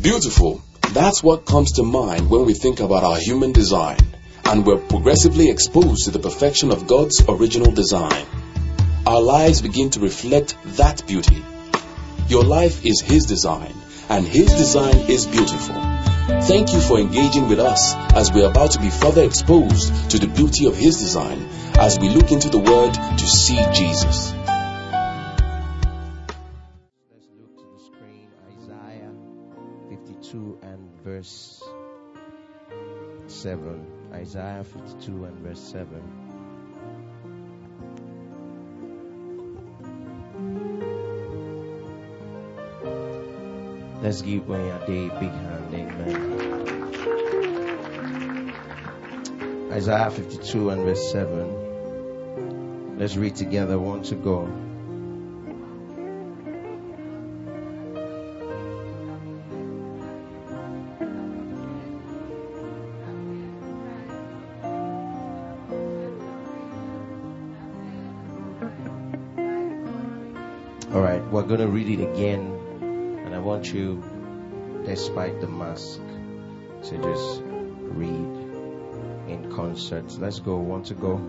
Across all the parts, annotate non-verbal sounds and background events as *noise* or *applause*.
Beautiful. That's what comes to mind when we think about our human design, and we're progressively exposed to the perfection of God's original design. Our lives begin to reflect that beauty. Your life is His design, and His design is beautiful. Thank you for engaging with us as we're about to be further exposed to the beauty of His design as we look into the Word to see Jesus. Verse 7. Isaiah 52 and verse 7. Let's give Wanyade a day big hand, amen. Isaiah 52 and verse 7. Let's read together, one to go. Going to read it again, and I want you, despite the mask, to just read in concert. Let's go. Want to go?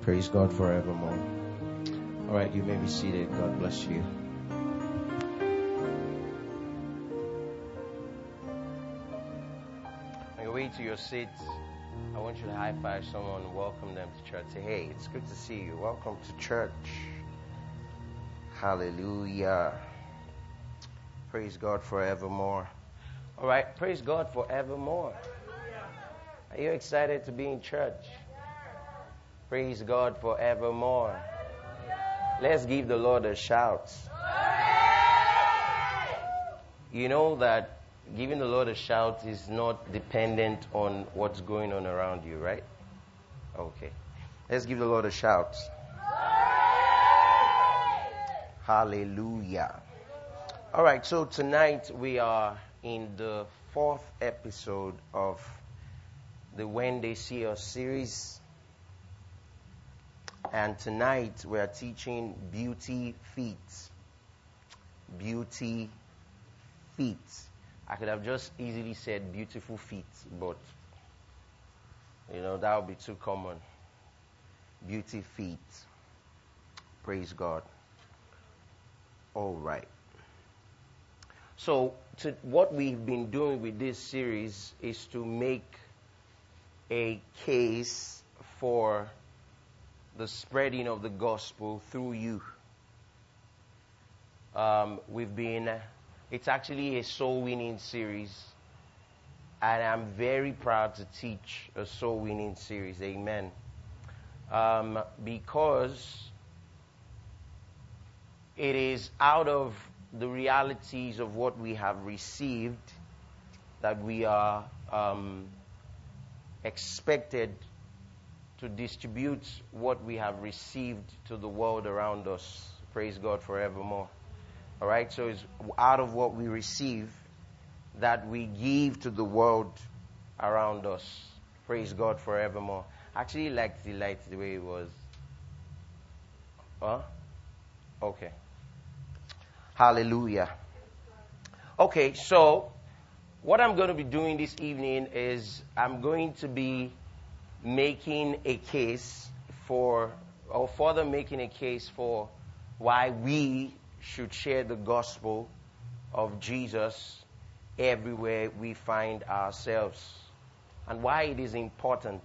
Praise God forevermore. All right, you may be seated. God bless you. On your way to your seat, I want you to high five someone welcome them to church. Say, hey, it's good to see you. Welcome to church. Hallelujah. Praise God forevermore. All right, praise God forevermore. Are you excited to be in church? Praise God forevermore. Let's give the Lord a shout. You know that giving the Lord a shout is not dependent on what's going on around you, right? Okay. Let's give the Lord a shout. Hallelujah. All right, so tonight we are in the fourth episode of the When They See Us series. And tonight we are teaching beauty feet. Beauty feet. I could have just easily said beautiful feet, but you know that would be too common. Beauty feet. Praise God. All right. So, to, what we've been doing with this series is to make a case for the spreading of the gospel through you. Um, we've been, it's actually a soul winning series, and I'm very proud to teach a soul winning series. Amen. Um, because it is out of the realities of what we have received that we are um, expected to distribute what we have received to the world around us. Praise God forevermore. All right, so it's out of what we receive that we give to the world around us. Praise God forevermore. Actually like the light the way it was. Huh? Okay. Hallelujah. Okay, so what I'm going to be doing this evening is I'm going to be making a case for, or further making a case for why we should share the gospel of Jesus everywhere we find ourselves and why it is important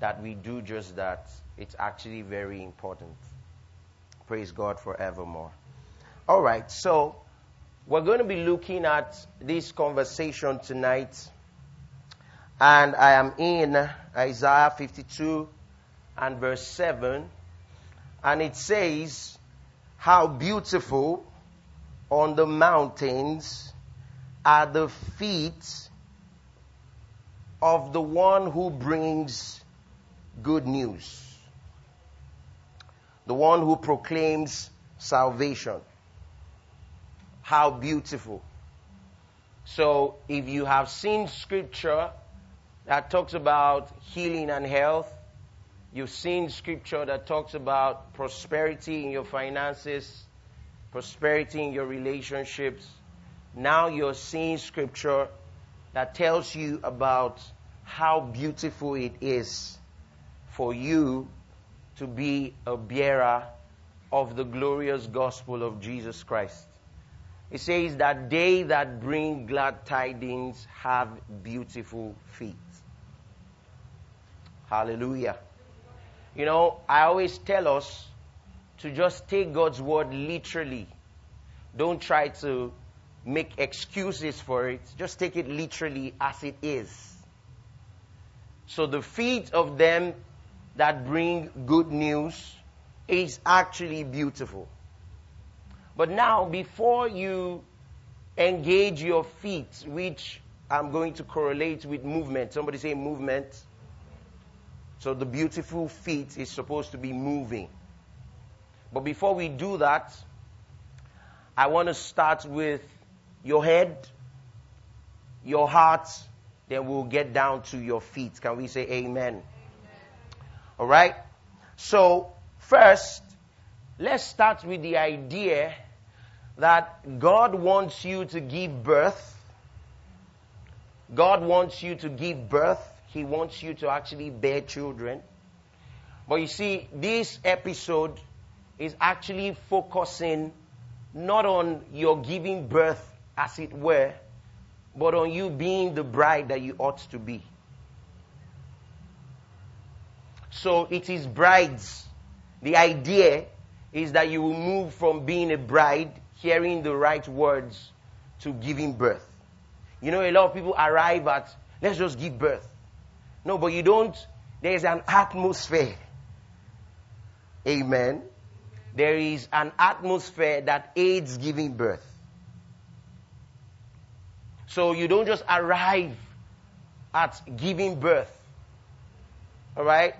that we do just that. It's actually very important. Praise God forevermore. All right, so we're going to be looking at this conversation tonight. And I am in Isaiah 52 and verse 7. And it says, How beautiful on the mountains are the feet of the one who brings good news, the one who proclaims salvation. how beautiful. So if you have seen scripture that talks about healing and health, you've seen scripture that talks about prosperity in your finances, prosperity in your relationships. Now you're seeing scripture that tells you about how beautiful it is for you to be a bearer of the glorious gospel of Jesus Christ. It says that they that bring glad tidings have beautiful feet. Hallelujah. You know, I always tell us to just take God's word literally. Don't try to make excuses for it. Just take it literally as it is. So the feet of them that bring good news is actually beautiful. But now, before you engage your feet, which I'm going to correlate with movement, somebody say movement. So the beautiful feet is supposed to be moving. But before we do that, I want to start with your head, your heart, then we'll get down to your feet. Can we say amen? amen. All right? So, first, let's start with the idea that God wants you to give birth. God wants you to give birth. He wants you to actually bear children. But you see, this episode is actually focusing not on your giving birth, as it were, but on you being the bride that you ought to be. So it is brides. The idea is that you will move from being a bride hearing the right words to giving birth. You know, a lot of people arrive at, let's just give birth. No, but you don't, there's an atmosphere. Amen. There is an atmosphere that aids giving birth. So you don't just arrive at giving birth. Alright?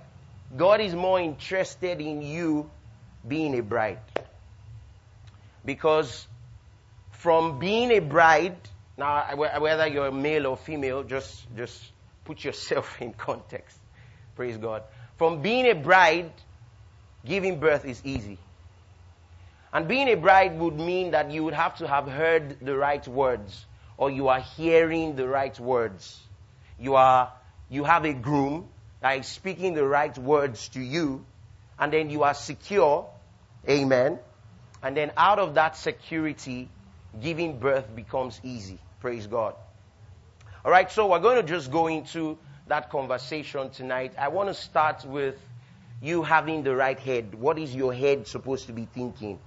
God is more interested in you being a bride. Because from being a bride, now whether you're male or female, just, just put yourself *laughs* in context. Praise God. From being a bride, giving birth is easy. And being a bride would mean that you would have to have heard the right words, or you are hearing the right words. You are, you have a groom that is speaking the right words to you, and then you are secure. Amen. And then out of that security, giving birth becomes easy. Praise God. All right, so we're going to just go into that conversation tonight. I want to start with you having the right head. What is your head supposed to be thinking?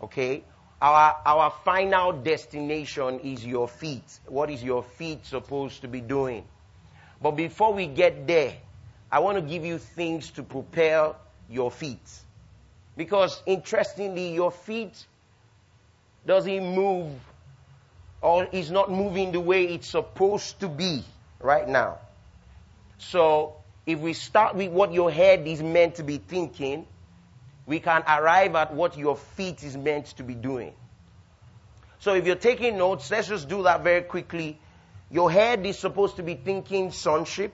Okay? Our, our final destination is your feet. What is your feet supposed to be doing? But before we get there, I want to give you things to propel your feet. Because interestingly, your feet doesn't move or is not moving the way it's supposed to be right now. So if we start with what your head is meant to be thinking, we can arrive at what your feet is meant to be doing. So if you're taking notes, let's just do that very quickly. Your head is supposed to be thinking sonship.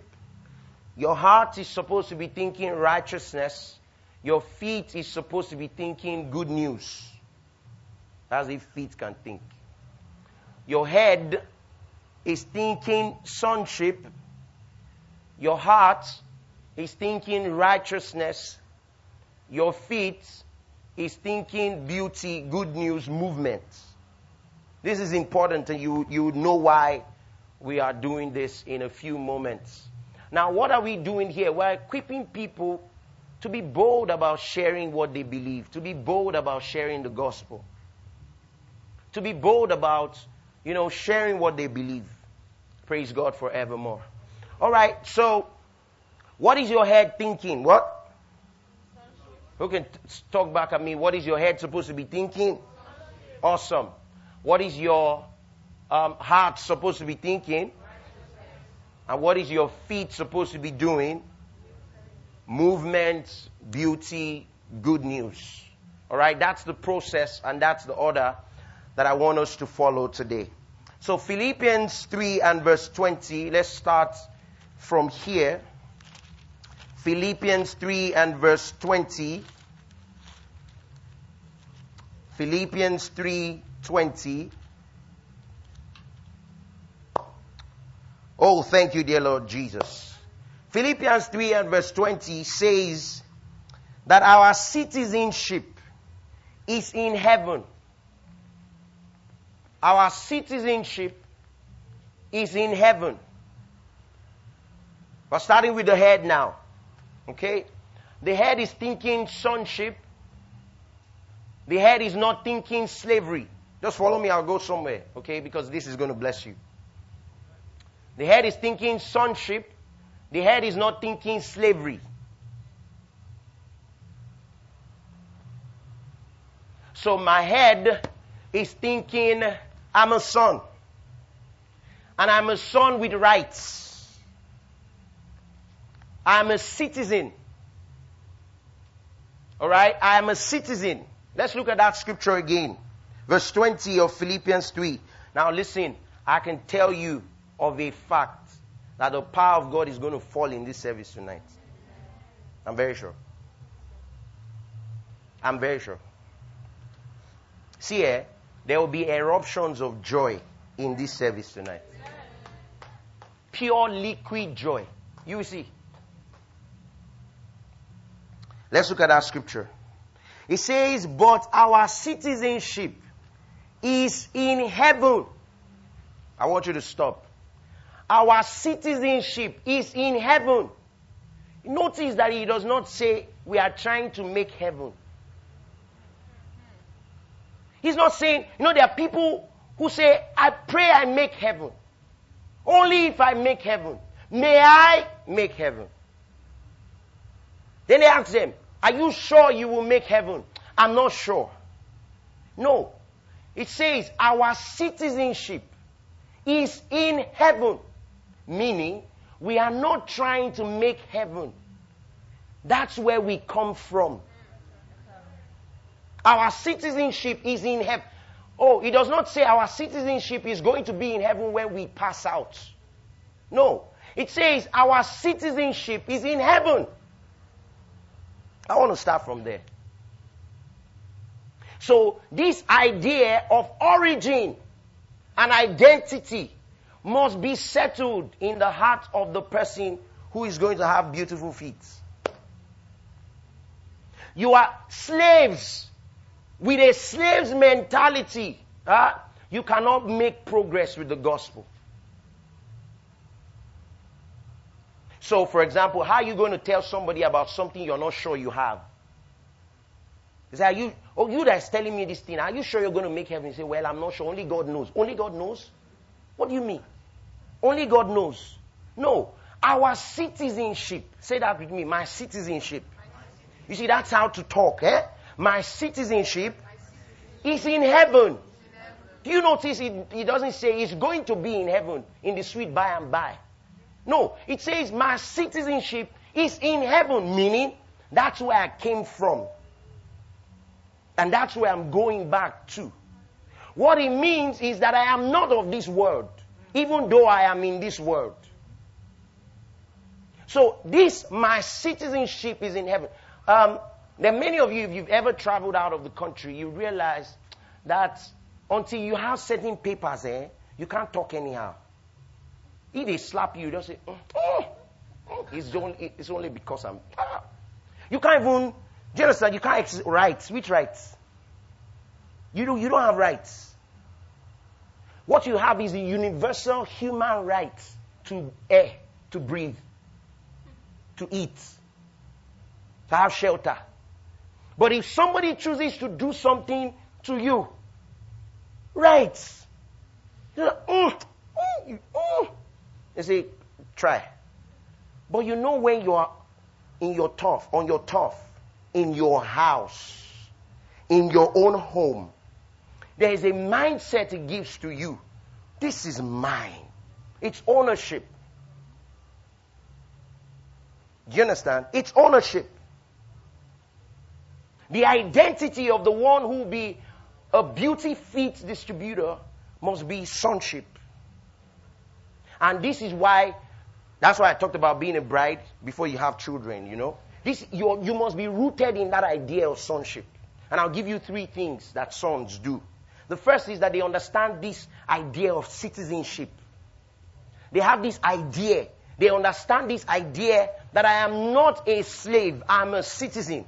Your heart is supposed to be thinking righteousness. Your feet is supposed to be thinking good news. As if feet can think. Your head is thinking sonship. Your heart is thinking righteousness. Your feet is thinking beauty, good news, movement. This is important and you, you know why we are doing this in a few moments. Now, what are we doing here? We're equipping people to be bold about sharing what they believe, to be bold about sharing the gospel, to be bold about, you know, sharing what they believe. Praise God forevermore. All right, so what is your head thinking? What? Who can t- talk back at me? What is your head supposed to be thinking? Awesome. What is your um, heart supposed to be thinking? And what is your feet supposed to be doing? movement, beauty, good news. All right, that's the process and that's the order that I want us to follow today. So Philippians 3 and verse 20, let's start from here. Philippians 3 and verse 20. Philippians 3:20 Oh thank you dear Lord Jesus. Philippians 3 and verse 20 says that our citizenship is in heaven. Our citizenship is in heaven. We're starting with the head now. Okay? The head is thinking sonship. The head is not thinking slavery. Just follow me, I'll go somewhere, okay? Because this is going to bless you. The head is thinking sonship. The head is not thinking slavery. So my head is thinking, I'm a son. And I'm a son with rights. I'm a citizen. Alright? I'm a citizen. Let's look at that scripture again. Verse 20 of Philippians 3. Now listen, I can tell you of a fact that the power of God is going to fall in this service tonight. I'm very sure. I'm very sure. See here, there will be eruptions of joy in this service tonight. Pure liquid joy. You see. Let's look at that scripture. It says, but our citizenship is in heaven. I want you to stop. Our citizenship is in heaven. Notice that he does not say we are trying to make heaven. He's not saying, you know, there are people who say, I pray I make heaven. Only if I make heaven. May I make heaven? Then they ask them, Are you sure you will make heaven? I'm not sure. No. It says, Our citizenship is in heaven. Meaning, we are not trying to make heaven. That's where we come from. Our citizenship is in heaven. Oh, it does not say our citizenship is going to be in heaven when we pass out. No. It says our citizenship is in heaven. I want to start from there. So, this idea of origin and identity must be settled in the heart of the person who is going to have beautiful feet. You are slaves with a slave's mentality, uh, you cannot make progress with the gospel. So, for example, how are you going to tell somebody about something you're not sure you have? Is that you, oh, you that's telling me this thing, are you sure you're going to make heaven? You say, well, I'm not sure. Only God knows. Only God knows? What do you mean? Only God knows. No. Our citizenship. Say that with me. My citizenship. You see, that's how to talk, eh? My citizenship is in heaven. Do you notice it, it doesn't say it's going to be in heaven in the sweet by and by? No, it says my citizenship is in heaven, meaning that's where I came from. And that's where I'm going back to. What it means is that I am not of this world, even though I am in this world. So this, my citizenship is in heaven. Um, are many of you, if you've ever traveled out of the country, you realize that until you have certain papers, eh, you can't talk anyhow. If they slap you, just say, mm. It's, only, it's only because I'm. Ah. You can't even, do you? You can't ex- rights. Which rights? You, do, you don't have rights. What you have is a universal human right to air, to breathe, to eat, to have shelter. But if somebody chooses to do something to you, right, mm, mm, mm. they say, try. But you know when you are in your turf, on your turf, in your house, in your own home, there is a mindset it gives to you. This is mine. It's ownership. Do you understand? It's ownership the identity of the one who will be a beauty feet distributor must be sonship. And this is why, that's why I talked about being a bride before you have children, you know. This, you, you must be rooted in that idea of sonship. And I'll give you three things that sons do. The first is that they understand this idea of citizenship. They have this idea. They understand this idea that I am not a slave, I'm a citizen.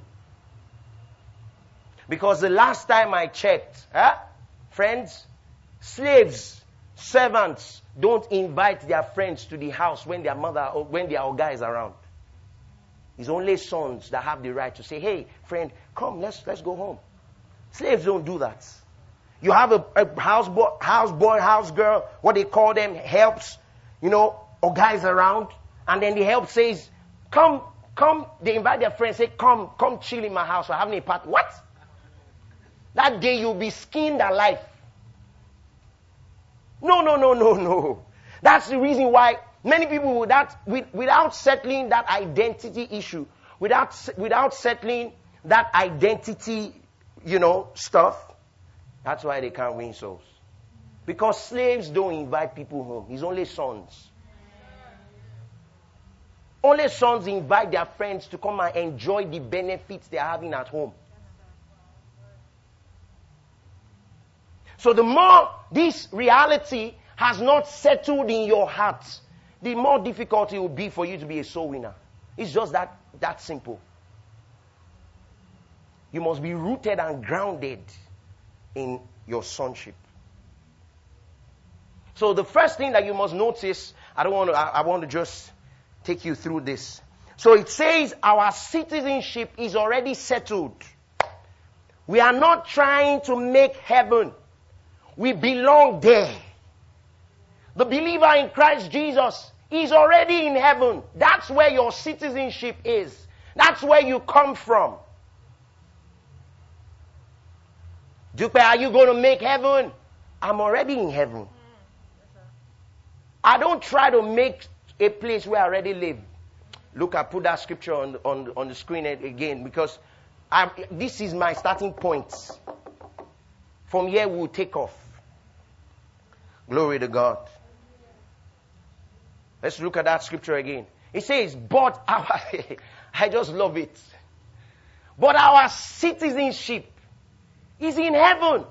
Because the last time I checked, huh, friends, slaves, servants don't invite their friends to the house when their mother or when their guy is around. It's only sons that have the right to say, hey, friend, come, let's, let's go home. Slaves don't do that. You have a, a house, boy, house boy, house girl, what they call them, helps, you know, or guys around. And then the help says, come, come, they invite their friends, say, come, come chill in my house. We're having a party. What? That day you'll be skinned alive. No, no, no, no, no. That's the reason why many people without, without settling that identity issue, without, without settling that identity, you know, stuff, that's why they can't win souls. Because slaves don't invite people home. It's only sons. Only sons invite their friends to come and enjoy the benefits they're having at home. So the more this reality has not settled in your heart, the more difficult it will be for you to be a soul winner. It's just that, that simple. You must be rooted and grounded in your sonship. So the first thing that you must notice, I don't want to, I, I want to just take you through this. So it says our citizenship is already settled. We are not trying to make heaven. We belong there. The believer in Christ Jesus is already in heaven. That's where your citizenship is. That's where you come from. Dupe, are you going to make heaven? I'm already in heaven. I don't try to make a place where I already live. Look, I put that scripture on, on, on the screen again because I, this is my starting point. From here, we'll take off. Glory to God. Let's look at that scripture again. It says, but our, *laughs* I just love it. But our citizenship is in heaven.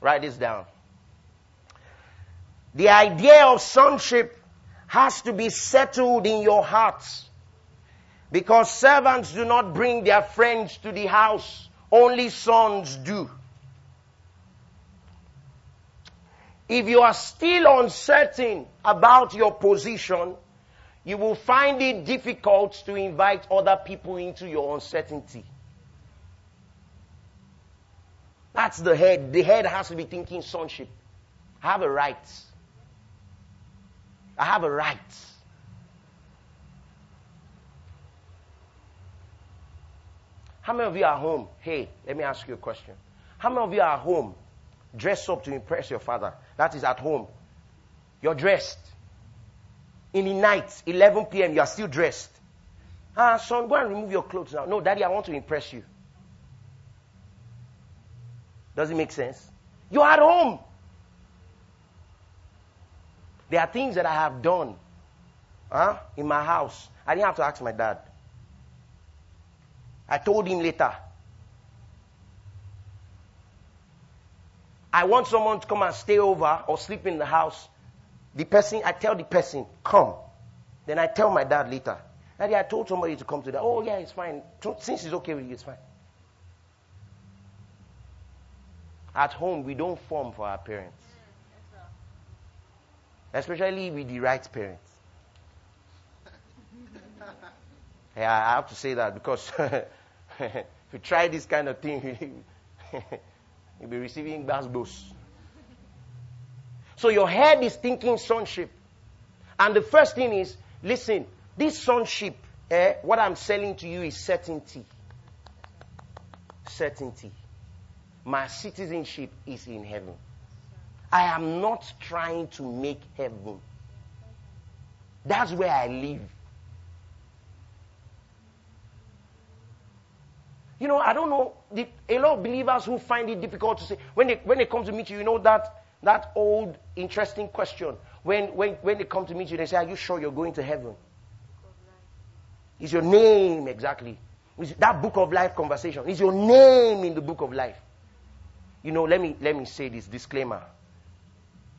Write this down. The idea of sonship has to be settled in your hearts. Because servants do not bring their friends to the house. Only sons do. If you are still uncertain about your position, you will find it difficult to invite other people into your uncertainty. That's the head. The head has to be thinking sonship. I have a right. I have a right. How many of you are home? Hey, let me ask you a question. How many of you are home, dressed up to impress your father? That is at home. You're dressed. In the night, 11 p.m., you are still dressed. Ah, son, go and remove your clothes now. No, daddy, I want to impress you. Does it make sense? You're at home. There are things that I have done huh, in my house. I didn't have to ask my dad. I told him later. I want someone to come and stay over or sleep in the house. The person, I tell the person, come. Then I tell my dad later. Daddy, I told somebody to come to that. Oh, yeah, it's fine. Since it's okay with you, it's fine. At home, we don't form for our parents. Especially with the right parents. *laughs* yeah, I have to say that because *laughs* if you try this kind of thing, *laughs* you'll be receiving boosts. So your head is thinking sonship. And the first thing is, listen, this sonship, eh, what I'm selling to you is certainty. Certainty. My citizenship is in heaven. I am not trying to make heaven. That's where I live. You know, I don't know. The, a lot of believers who find it difficult to say when they when they come to meet you, you know that that old interesting question. When when when they come to meet you, they say, "Are you sure you're going to heaven?" Is your name exactly? Is that book of life conversation? Is your name in the book of life? You know, let me let me say this disclaimer.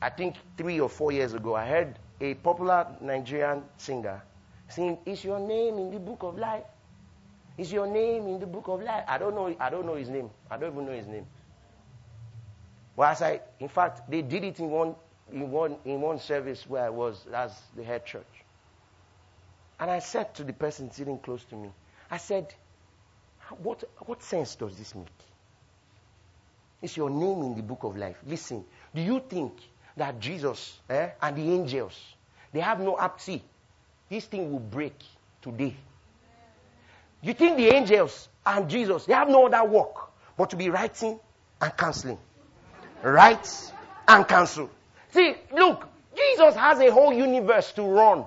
I think three or four years ago, I heard a popular Nigerian singer saying, "Is your name in the book of life?" Is your name in the book of life? I don't know. I don't know his name. I don't even know his name. Well, as I, in fact, they did it in one, in one, in one service where I was as the head church. And I said to the person sitting close to me, I said, what, what sense does this make? Is your name in the book of life? Listen, do you think that Jesus eh, and the angels, they have no apathy? This thing will break today. You think the angels and Jesus, they have no other work but to be writing and canceling. Write and cancel. See, look, Jesus has a whole universe to run.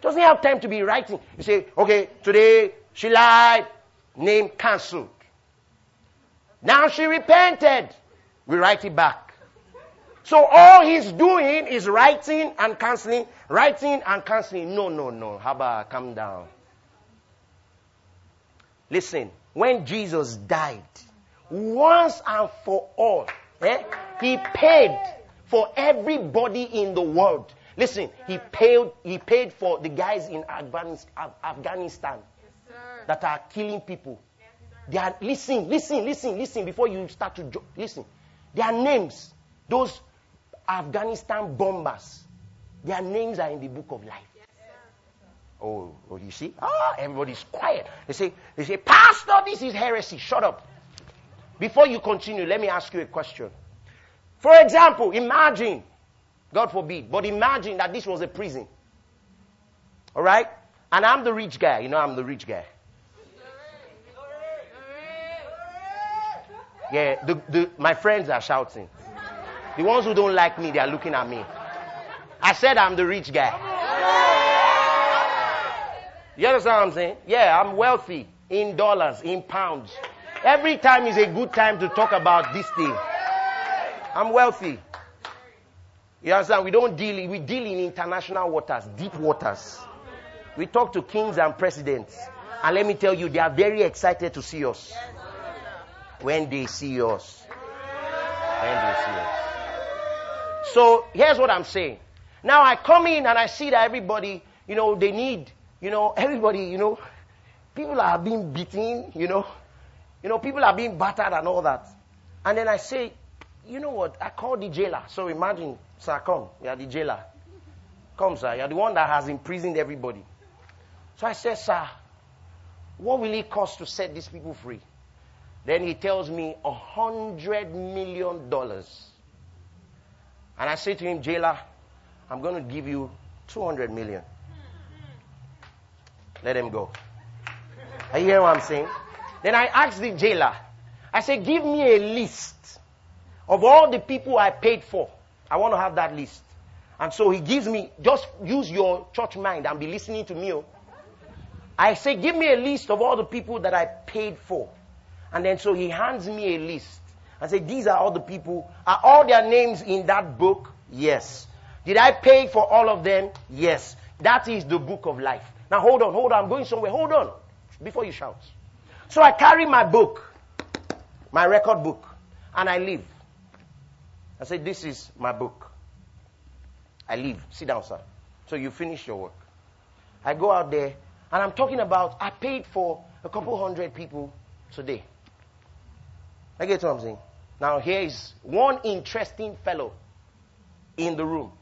Doesn't have time to be writing. You say, okay, today she lied, name cancelled. Now she repented. We write it back. So all he's doing is writing and cancelling, writing and cancelling. No, no, no. How about calm down? Listen, when Jesus died, once and for all, eh, he paid for everybody in the world. Listen, he paid, he paid for the guys in Afghanistan that are killing people. They are, listen, listen, listen, listen before you start to jo- listen. Their names, those Afghanistan bombers, their names are in the book of life. Oh, oh, you see? Ah, everybody's quiet. They say, they say, Pastor, this is heresy. Shut up. Before you continue, let me ask you a question. For example, imagine, God forbid, but imagine that this was a prison. All right? And I'm the rich guy. You know, I'm the rich guy. Yeah, the, the, my friends are shouting. The ones who don't like me, they are looking at me. I said I'm the rich guy. You understand what I'm saying? Yeah, I'm wealthy in dollars, in pounds. Every time is a good time to talk about this thing. I'm wealthy. You understand? We don't deal, we deal in international waters, deep waters. We talk to kings and presidents. And let me tell you, they are very excited to see us. When they see us. When they see us. So here's what I'm saying. Now I come in and I see that everybody, you know, they need you know, everybody, you know, people are being beaten, you know, you know, people are being battered and all that. And then I say, you know what? I call the jailer. So imagine, sir, come. You are the jailer. Come, sir. You are the one that has imprisoned everybody. So I said, sir, what will it cost to set these people free? Then he tells me a hundred million dollars. And I say to him, jailer, I'm going to give you 200 million. Let him go. Are you hear what I'm saying? Then I asked the jailer, I said, give me a list of all the people I paid for. I want to have that list. And so he gives me, just use your church mind and be listening to me. Oh. I say, give me a list of all the people that I paid for. And then so he hands me a list. I say, these are all the people. Are all their names in that book? Yes. Did I pay for all of them? Yes. That is the book of life. Now hold on, hold on, I'm going somewhere. Hold on. Before you shout. So I carry my book, my record book, and I leave. I say, This is my book. I leave. Sit down, sir. So you finish your work. I go out there, and I'm talking about I paid for a couple hundred people today. I get what I'm saying. Now here is one interesting fellow in the room.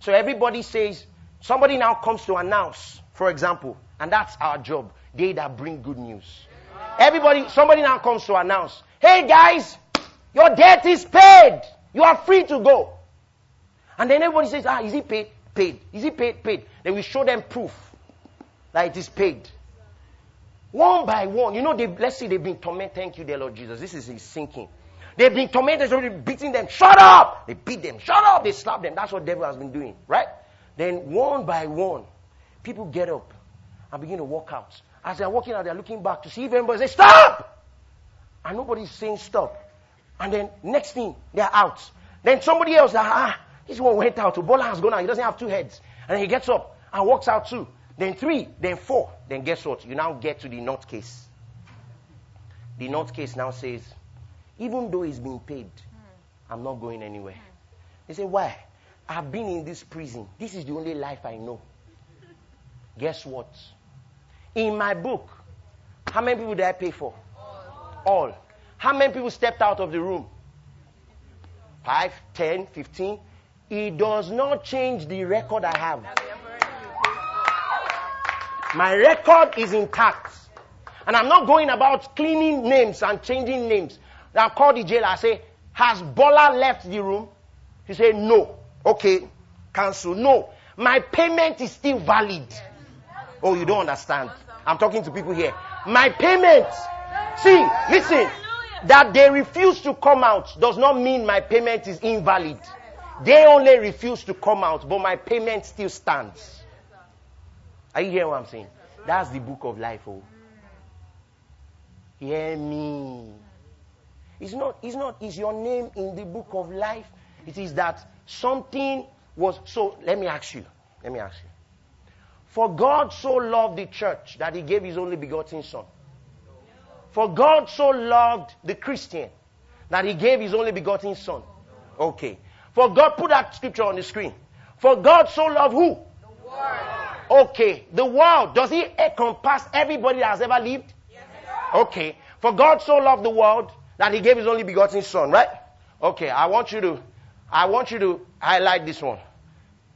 So everybody says, somebody now comes to announce for example, and that's our job. They that bring good news. Everybody, somebody now comes to announce, hey guys, your debt is paid. You are free to go. And then everybody says, ah, is it paid? Paid. Is it paid? Paid. Then we show them proof that it is paid. One by one, you know, they, let's see, they've been tormented. Thank you, dear Lord Jesus. This is his sinking. They've been tormented, already beating them. Shut up! They beat them. Shut up! They slap them. That's what devil has been doing, right? Then one by one, People get up and begin to walk out. As they're walking out, they're looking back to see if anybody says, Stop! and nobody's saying stop. And then next thing, they're out. Then somebody else, ah, this one went out. Bola has gone out. He doesn't have two heads. And he gets up and walks out too. Then three, then four. Then guess what? You now get to the not case. The not case now says, even though he's being paid, I'm not going anywhere. They say, why? I've been in this prison. This is the only life I know. Guess what? In my book, how many people did I pay for? All. How many people stepped out of the room? Five, ten, fifteen. It does not change the record I have. My record is intact. And I'm not going about cleaning names and changing names. I call the jailer, I say, has Bola left the room? He said, no. Okay, cancel. No. My payment is still valid. Oh, you don't understand. I'm talking to people here. My payment. See, listen. That they refuse to come out does not mean my payment is invalid. They only refuse to come out, but my payment still stands. Are you hearing what I'm saying? That's the book of life, oh. Hear me. It's not, it's not, is your name in the book of life? It is that something was, so let me ask you, let me ask you. For God so loved the church that he gave his only begotten son. For God so loved the Christian that he gave his only begotten son. Okay. For God, put that scripture on the screen. For God so loved who? The world. Okay. The world, does he encompass everybody that has ever lived? Yes, okay. For God so loved the world that he gave his only begotten son, right? Okay, I want you to, I want you to highlight this one.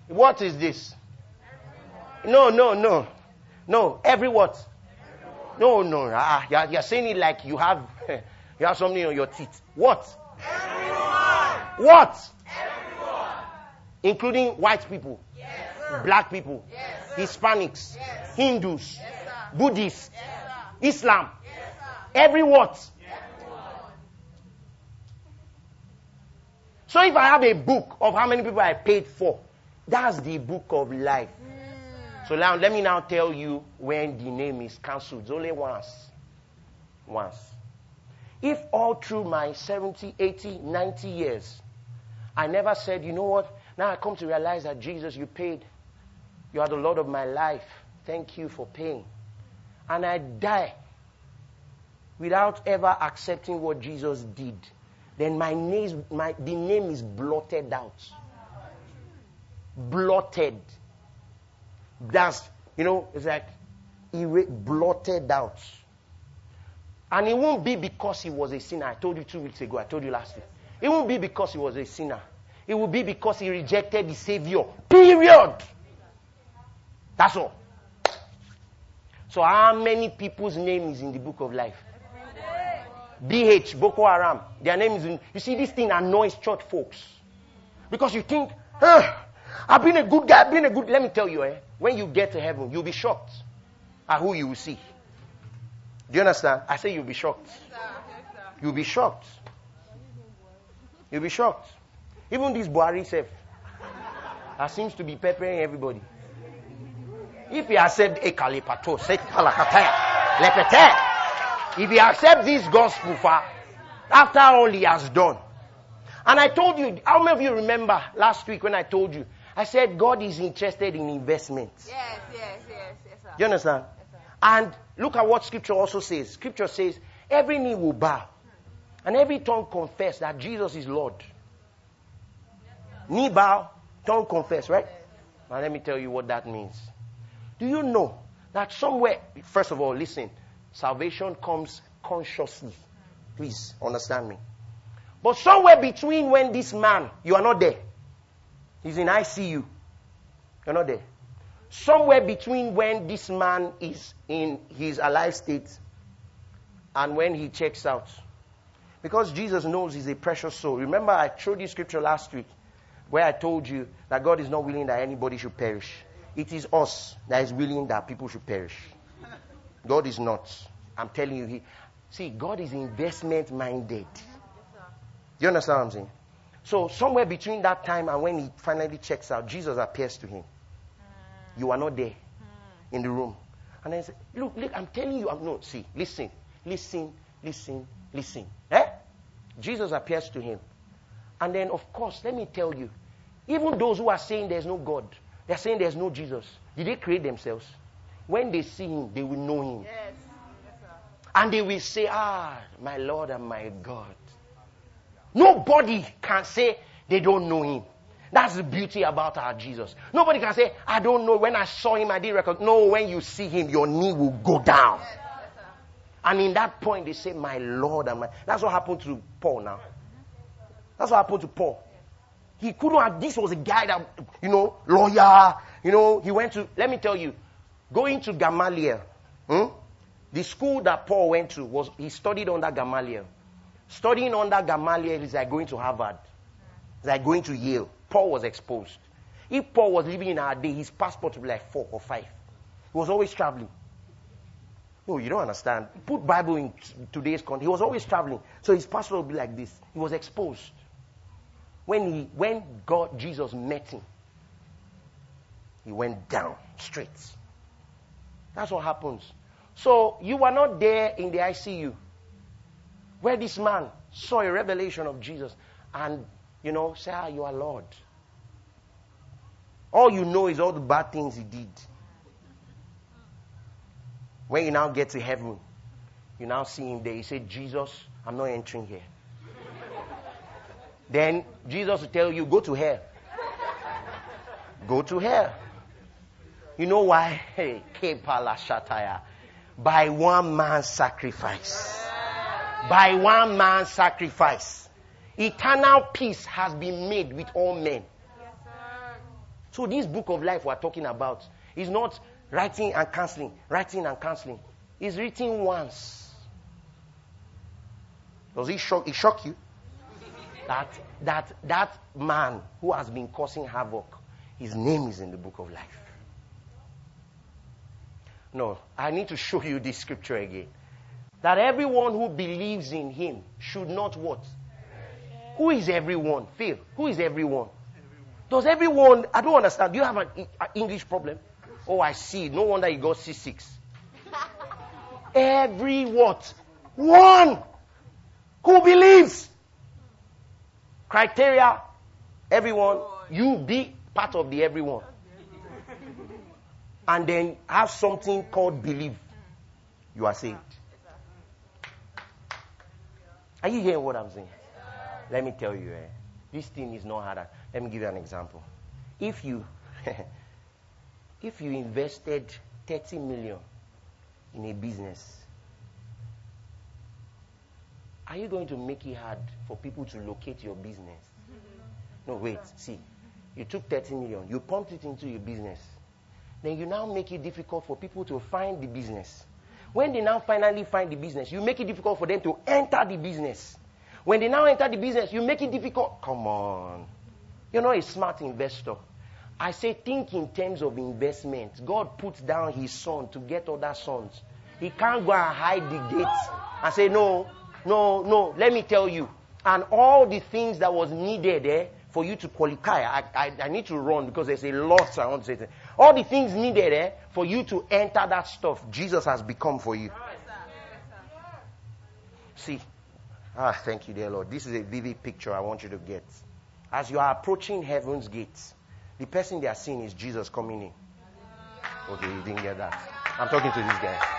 What is this? No, no, no. No, every what? No, no. Ah, you're, you're saying it like you have, *laughs* you have something on your teeth. What? Everyone. What? Everyone. Including white people, yes, black people, yes, Hispanics, yes. Hindus, Buddhists, Islam. Every what? So if I have a book of how many people I paid for, that's the book of life. Mm. So now let me now tell you when the name is cancelled. It's only once. Once. If all through my 70, 80, 90 years, I never said, you know what? Now I come to realize that Jesus, you paid. You are the Lord of my life. Thank you for paying. And I die without ever accepting what Jesus did then my name, my, the name is blotted out. Blotted. That's, you know, it's like blotted out. And it won't be because he was a sinner. I told you two weeks ago, I told you last week. It won't be because he was a sinner. It will be because he rejected the Savior. Period. That's all. So, how many people's name is in the book of life? BH, Boko Haram. Their name is in. You see, this thing annoys church folks. Because you think, huh? I've been a good guy, I've been a good. Let me tell you, eh, when you get to heaven, you'll be shocked at who you will see. Do you understand? I say you'll be shocked. You'll be shocked. You'll be shocked. Even this Buhari self that seems to be peppering everybody. If he a kalipato, say kalakataya, lepete, if he accepts this gospel for after all he has done. And I told you, how many of you remember last week when I told you? I said God is interested in investments. Yes, yes, yes, yes, sir. You understand? Yes. And look at what scripture also says. Scripture says, every knee will bow and every tongue confess that Jesus is Lord. Knee bow, tongue confess, right? Now let me tell you what that means. Do you know that somewhere, first of all, listen, Salvation comes consciously. Please understand me. But somewhere between when this man, you are not there. He's in ICU. You're not there. Somewhere between when this man is in his alive state and when he checks out. Because Jesus knows he's a precious soul. Remember, I showed you scripture last week where I told you that God is not willing that anybody should perish. It is us that is willing that people should perish. God is not. I'm telling you, he, see, God is investment minded. You understand what I'm saying? So, somewhere between that time and when he finally checks out, Jesus appears to him. You are not there in the room. And I said, Look, look, I'm telling you, I'm not. see, listen, listen, listen, Listen. Eh? Jesus appears to him. And then, of course, let me tell you, even those who are saying there's no God, they're saying there's no Jesus, did they create themselves? When they see him, they will know him. Yes. And they will say, Ah, my Lord and my God. Nobody can say they don't know him. That's the beauty about our Jesus. Nobody can say, I don't know. When I saw him, I didn't recognize. No, when you see him, your knee will go down. Yes. And in that point, they say, My Lord and my. That's what happened to Paul now. That's what happened to Paul. He couldn't have. This was a guy that, you know, lawyer. You know, he went to. Let me tell you, going to Gamaliel. Hmm? The school that Paul went to was he studied under Gamaliel. Studying under Gamaliel is like going to Harvard. It's like going to Yale. Paul was exposed. If Paul was living in our day, his passport would be like four or five. He was always traveling. No, you don't understand. Put Bible in today's context. He was always traveling. So his passport would be like this. He was exposed. When he when God Jesus met him, he went down straight. That's what happens. So you were not there in the ICU where this man saw a revelation of Jesus and you know say, Ah, you are Lord. All you know is all the bad things he did. When you now get to heaven, you now see him there. He said, Jesus, I'm not entering here. then Jesus will tell you, go to hell. Go to hell. You know why? Hey. By one man's sacrifice. By one man's sacrifice. Eternal peace has been made with all men. So this book of life we're talking about is not writing and canceling, writing and canceling. It's written once. Does it shock, it shock you? That, that, that man who has been causing havoc, his name is in the book of life. No, I need to show you this scripture again. That everyone who believes in him should not what? Who is everyone? Phil, who is everyone? Does everyone, I don't understand. Do you have an, an English problem? Oh, I see. No wonder you got C6. Every what? One who believes. Criteria, everyone. You be part of the everyone. And then have something called believe. You are saved. Are you hearing what I'm saying? Let me tell you, eh, this thing is not harder. Let me give you an example. If you *laughs* if you invested 30 million in a business, are you going to make it hard for people to locate your business? No, wait, see. You took 30 million, you pumped it into your business. Then you now make it difficult for people to find the business. When they now finally find the business, you make it difficult for them to enter the business. When they now enter the business, you make it difficult. Come on. You're not a smart investor. I say think in terms of investment. God puts down his son to get other sons. He can't go and hide the gates and say, no, no, no, let me tell you. And all the things that was needed there for you to qualify, I, I, I need to run because there's a lot I want to say. All the things needed there for you to enter that stuff, Jesus has become for you. See, ah, thank you, dear Lord. This is a vivid picture I want you to get. As you are approaching heaven's gates, the person they are seeing is Jesus coming in. Okay, you didn't get that. I'm talking to this guy.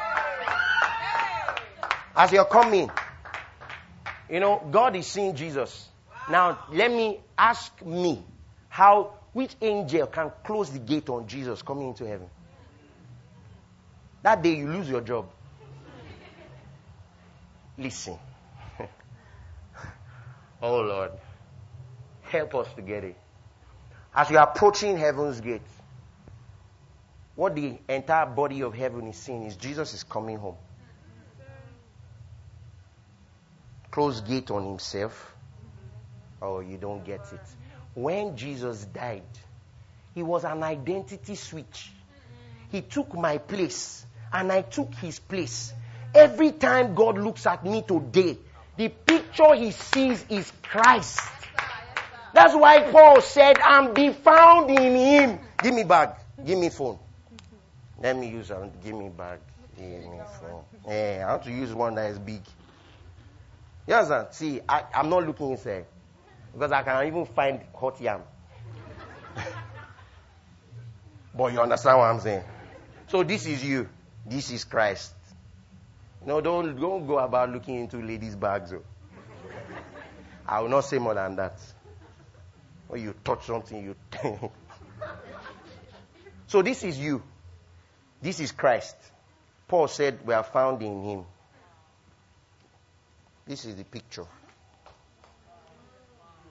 As you're coming, you know, God is seeing Jesus. Now, let me ask me how, which angel can close the gate on Jesus coming into heaven? That day you lose your job. Listen. *laughs* oh Lord. Help us to get it. As you are approaching heaven's gate, what the entire body of heaven is seeing is Jesus is coming home. Close gate on himself. Oh, you don't get it. When Jesus died, he was an identity switch. He took my place and I took his place. Every time God looks at me today, the picture he sees is Christ. That's why Paul said, I'm be found in him. Give me bag. Give me phone. Let me use it. Give me bag. Give me phone. Yeah, I want to use one that is big. Yes, understand? See, I, I'm not looking inside because I can even find hot yam. *laughs* but you understand what I'm saying? So this is you. This is Christ. No, don't, don't go about looking into ladies' bags. oh. I will not say more than that. When you touch something, you. *laughs* so this is you. This is Christ. Paul said we are found in him. This is the picture.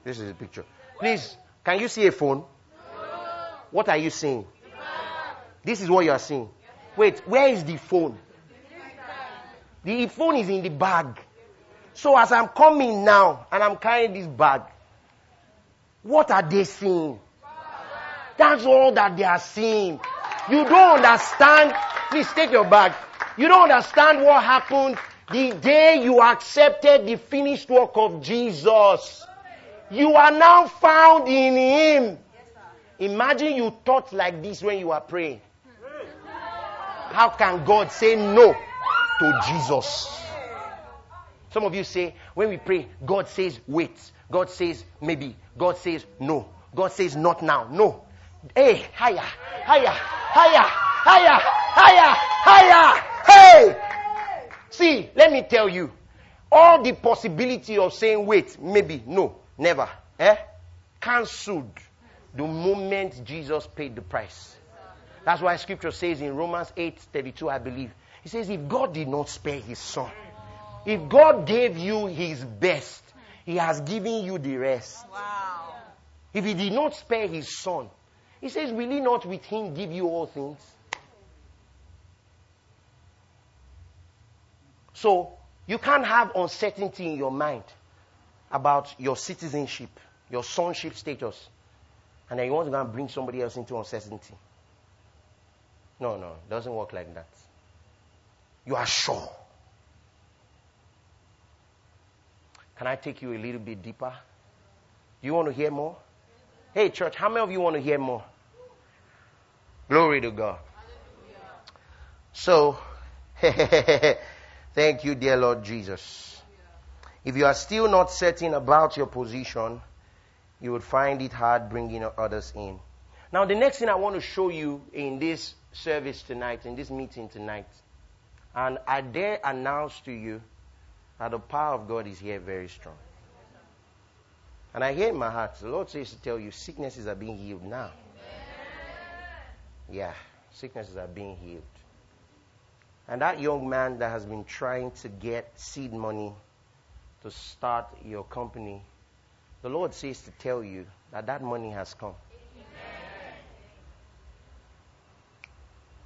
This is the picture. Please, can you see a phone? What are you seeing? This is what you are seeing. Wait, where is the phone? The phone is in the bag. So as I'm coming now and I'm carrying this bag, what are they seeing? That's all that they are seeing. You don't understand. Please take your bag. You don't understand what happened the day you accepted the finished work of Jesus. You are now found in Him. Imagine you thought like this when you are praying. How can God say no to Jesus? Some of you say, when we pray, God says wait. God says maybe. God says no. God says not now. No. Hey, higher, higher, higher, higher, higher, higher. Hey! See, let me tell you. All the possibility of saying wait, maybe, no, never, eh? Cancelled the moment Jesus paid the price. That's why scripture says in Romans 8 32, I believe. It says, if God did not spare his son, if God gave you his best, he has given you the rest. Wow. If he did not spare his son, he says, will he not with him give you all things? So, you can't have uncertainty in your mind about your citizenship, your sonship status, and then you want to go and bring somebody else into uncertainty. No, no, it doesn't work like that. You are sure. Can I take you a little bit deeper? Do you want to hear more? Hey, church, how many of you want to hear more? Glory to God. So, *laughs* thank you, dear Lord Jesus. If you are still not certain about your position, you would find it hard bringing others in. Now, the next thing I want to show you in this service tonight, in this meeting tonight, and I dare announce to you that the power of God is here very strong. And I hear in my heart, the Lord says to tell you, sicknesses are being healed now. Yeah, sicknesses are being healed. And that young man that has been trying to get seed money to start your company, the Lord says to tell you that that money has come.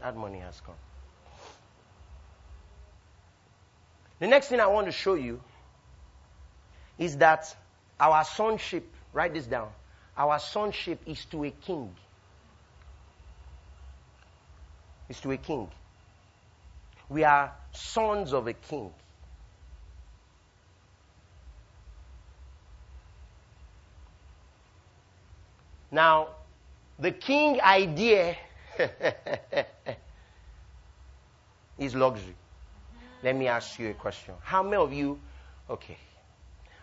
That money has come. The next thing I want to show you is that our sonship, write this down, our sonship is to a king. Is to a king. We are sons of a king. Now, the king idea *laughs* is luxury. Let me ask you a question. How many of you, okay,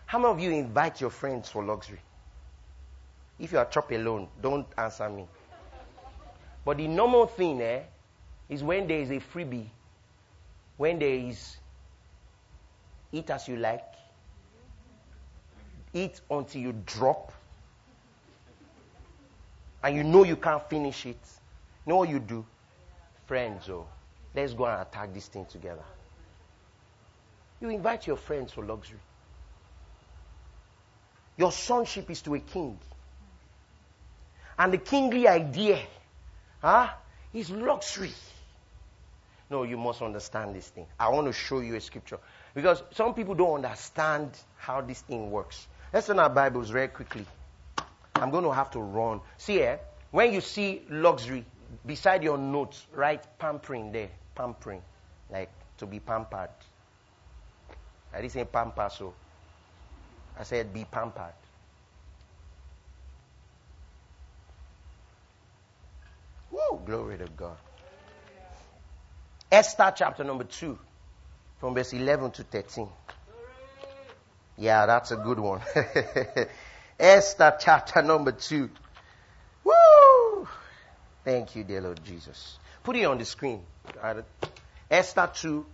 how many of you invite your friends for luxury? If you are chop alone, don't answer me. But the normal thing eh, is when there is a freebie, when there is eat as you like, eat until you drop, and you know you can't finish it. You know what you do? Friends, oh, let's go and attack this thing together. You invite your friends for luxury. Your sonship is to a king. And the kingly idea huh, is luxury. No, you must understand this thing. I want to show you a scripture. Because some people don't understand how this thing works. Let's turn our Bibles very quickly. I'm going to have to run. See here, when you see luxury, beside your notes, write pampering there. Pampering. Like to be pampered. I didn't say pamper, so I said be pampered. Woo, glory to God. Esther chapter number 2, from verse 11 to 13. Yeah, that's a good one. *laughs* Esther chapter number two. Woo! Thank you, dear Lord Jesus. Put it on the screen. Esther 2,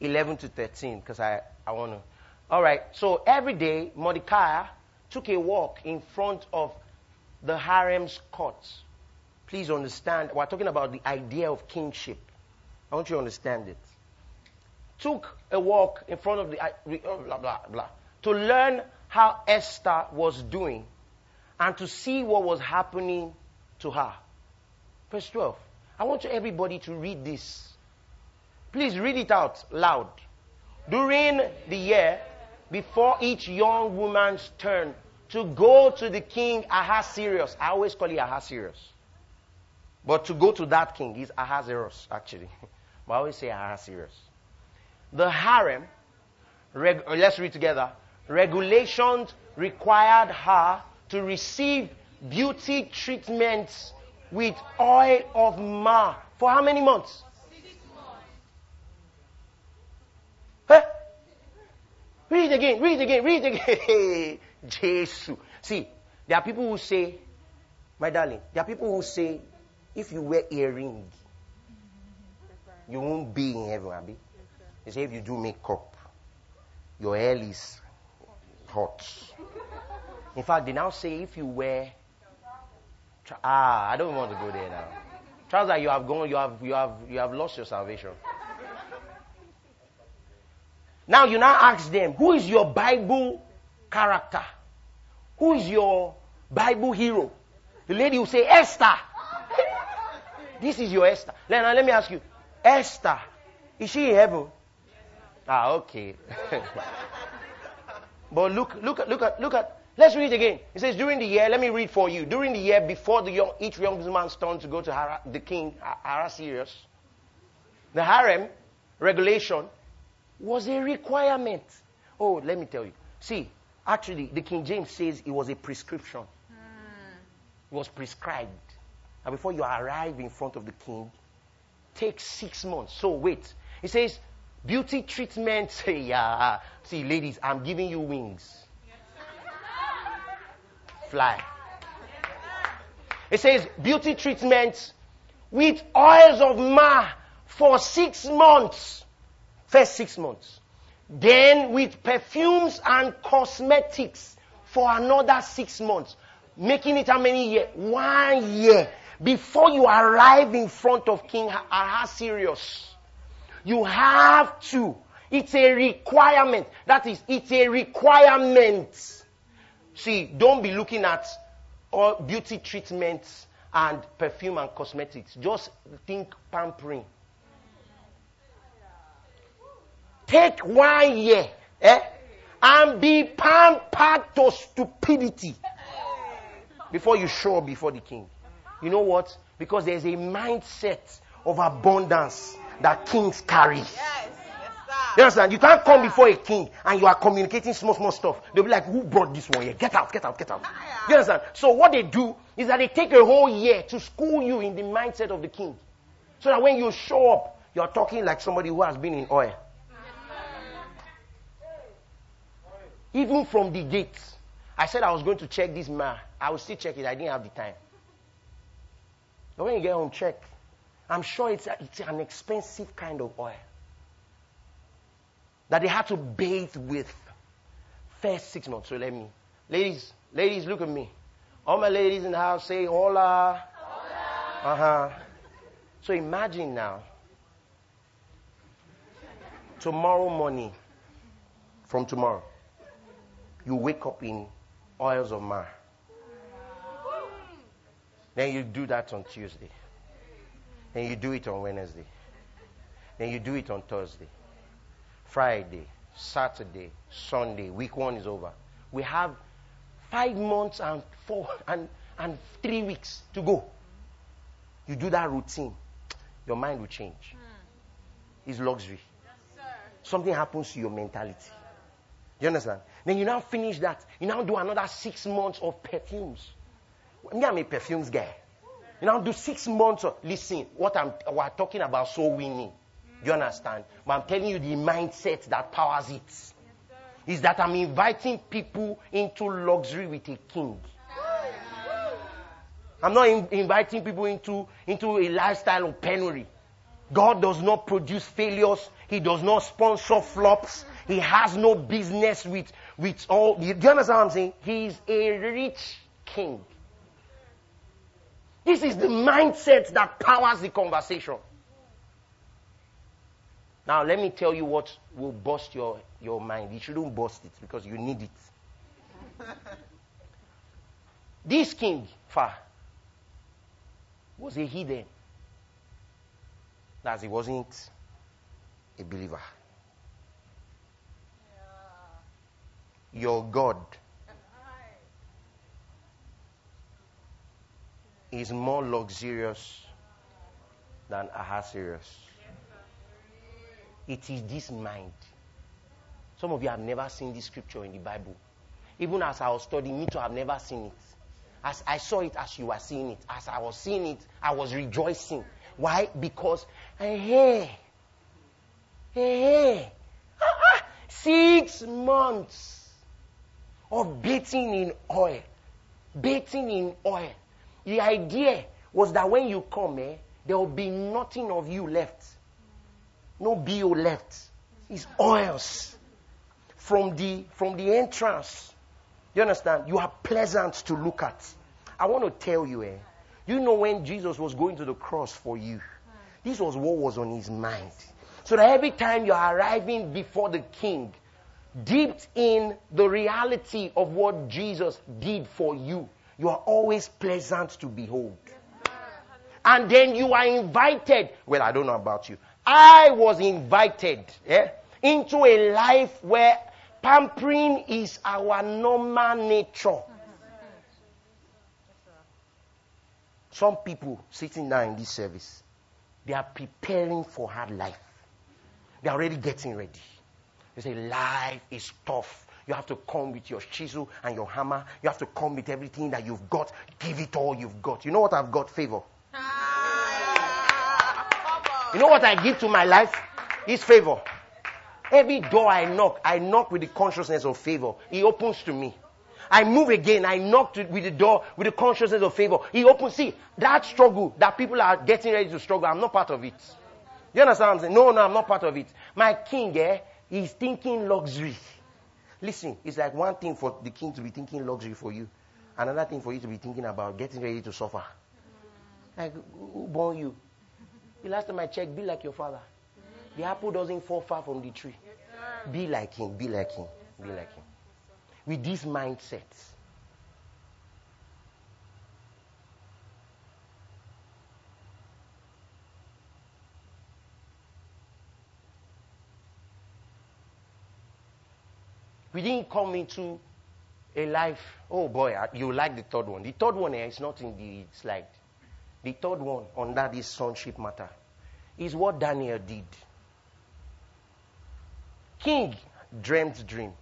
11 to 13, because I, I want to. All right, so every day, Mordecai took a walk in front of the harem's court. Please understand, we're talking about the idea of kingship. I want you to understand it. Took a walk in front of the, oh, blah, blah, blah, to learn how Esther was doing and to see what was happening to her. Verse 12. I want everybody to read this. Please read it out loud. During the year, before each young woman's turn to go to the king Ahasuerus. I always call it Ahasuerus. But to go to that king is Ahasuerus, actually. *laughs* but I always say Ahasuerus. The harem, let's read together. Regulations required her to receive beauty treatments with oil of myrrh. For how many months? Huh? Read again, read again, read again. *laughs* Jesus. See, there are people who say, my darling, there are people who say, if you wear earring, you won't be in heaven, Abby. They say if you do makeup, your hair is hot. In fact, they now say if you wear ah, I don't want to go there now. Trousers, you have gone, you have, you have, you have lost your salvation. Now you now ask them, who is your Bible character? Who is your Bible hero? The lady will say, Esther. *laughs* this is your Esther. Now, let me ask you, Esther, is she in heaven? Ah, okay. *laughs* but look, look at, look at, look at, let's read it again. It says, during the year, let me read for you. During the year before the young, each young man's turn to go to the king, Ahasuerus, the harem regulation was a requirement. Oh, let me tell you. See, actually, the King James says it was a prescription. Hmm. It was prescribed. And before you arrive in front of the king, take six months. So wait. It says, beauty treatment. *laughs* yeah. See, ladies, I'm giving you wings. Fly. It says, beauty treatment with oils of myrrh for six months. First six months. Then with perfumes and cosmetics for another six months. Making it how many years? One year. Before you arrive in front of King Ahasuerus. You have to. It's a requirement. That is, it's a requirement. See, don't be looking at all beauty treatments and perfume and cosmetics. Just think pampering. Take one year eh, and be pampered to stupidity before you show up before the king. You know what? Because there's a mindset of abundance that kings carry. Yes. Yes, You understand? You can't come before a king and you are communicating small, small stuff. They'll be like, who brought this one here? Get out, get out, get out. Ah, you understand? So what they do is that they take a whole year to school you in the mindset of the king. So that when you show up, you're talking like somebody who has been in oil. Even from the gate. I said I was going to check this man. I will still check it. I didn't have the time. But when you get home, check. I'm sure it's, a, it's an expensive kind of oil that they had to bathe with first six months. So let me, ladies, ladies, look at me. All my ladies in the house say hola. Uh huh. So imagine now, tomorrow morning, from tomorrow, you wake up in oils of myrrh. Then you do that on Tuesday. Then you do it on Wednesday. Then you do it on Thursday. Friday, Saturday, Sunday. Week one is over. We have five months and four and, and three weeks to go. You do that routine, your mind will change. Hmm. It's luxury. Something happens to your mentality. You understand? Then you now finish that. You now do another six months of perfumes. Me, I'm a perfumes guy. You now do six months of, listen, what I'm, we're talking about so winning. Do you understand? But I'm telling you the mindset that powers it. is that I'm inviting people into luxury with a king. I'm not in- inviting people into, into a lifestyle of penury. God does not produce failures. He does not sponsor flops. He has no business with, with all. Do you understand what I'm saying? He is a rich king. This is the mindset that powers the conversation. Now, let me tell you what will bust your, your mind. You shouldn't bust it because you need it. *laughs* this king, Fa, was a heathen. That he wasn't a believer. Your God is more luxurious than Ahasuerus. It is this mind. Some of you have never seen this scripture in the Bible. Even as I was studying, me too, I've never seen it. As I saw it as you were seeing it, as I was seeing it, I was rejoicing. Why? Because, hey, hey, hey, six months of bathing in oil, bathing in oil. The idea was that when you come, eh, there will be nothing of you left. No BO left. It's oils from the from the entrance. You understand? You are pleasant to look at. I want to tell you, eh, you know when Jesus was going to the cross for you, this was what was on his mind. So that every time you are arriving before the king, dipped in the reality of what Jesus did for you, you are always pleasant to behold. And then you are invited. Well, I don't know about you. I was invited yeah, into a life where pampering is our normal nature. Some people sitting now in this service, they are preparing for hard life. They are already getting ready. They say, Life is tough. You have to come with your chisel and your hammer. You have to come with everything that you've got. Give it all you've got. You know what I've got? Favor. You know what I give to my life? Is favor. Every door I knock, I knock with the consciousness of favor. He opens to me. I move again. I knock to, with the door with the consciousness of favor. He opens. See, that struggle that people are getting ready to struggle, I'm not part of it. You understand what I'm saying? No, no, I'm not part of it. My king, eh, he's thinking luxury. Listen, it's like one thing for the king to be thinking luxury for you. Another thing for you to be thinking about getting ready to suffer. Like, who born you? The last time I checked, be like your father. The apple doesn't fall far from the tree. Be like him, be like him, be like him. With these mindset. We didn't come into a life. Oh boy, you like the third one. The third one here is not in the slide. The third one under this sonship matter is what Daniel did. King dreamt dream.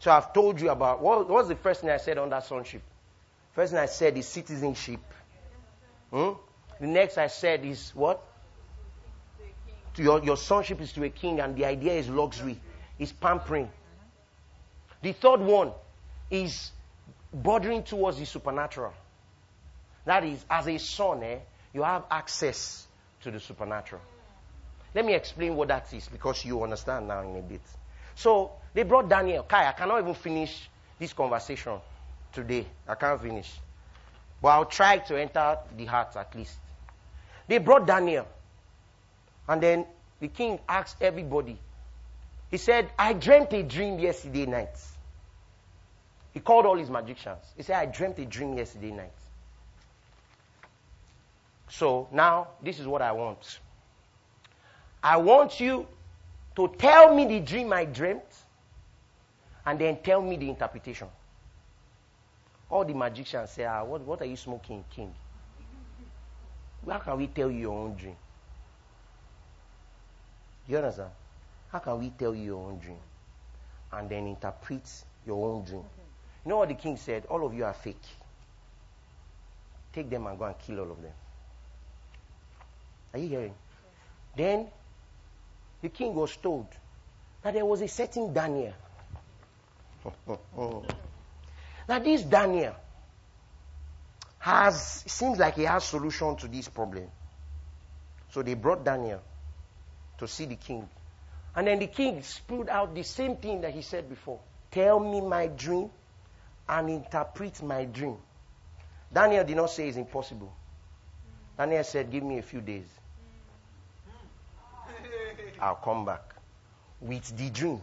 So I've told you about what was the first thing I said on that sonship? First thing I said is citizenship. Hmm? The next I said is what? To Your, your sonship is to a king, and the idea is luxury, is pampering. The third one is bordering towards the supernatural. That is, as a son, eh, you have access to the supernatural. Let me explain what that is because you understand now in a bit. So they brought Daniel. Kai, I cannot even finish this conversation today. I can't finish. But I'll try to enter the heart at least. They brought Daniel. And then the king asked everybody. He said, I dreamt a dream yesterday night. He called all his magicians. He said, I dreamt a dream yesterday night. So now, this is what I want. I want you to tell me the dream I dreamt and then tell me the interpretation. All the magicians say, ah, what, what are you smoking, king? How can we tell you your own dream? You understand? How can we tell you your own dream and then interpret your own dream? You know what the king said? All of you are fake. Take them and go and kill all of them. Are you hearing? Then the king was told that there was a certain Daniel *laughs* now, this Daniel has, seems like he has solution to this problem. So they brought Daniel to see the king. And then the king spewed out the same thing that he said before. Tell me my dream and interpret my dream. Daniel did not say it's impossible. Daniel said, Give me a few days. I'll come back with the dream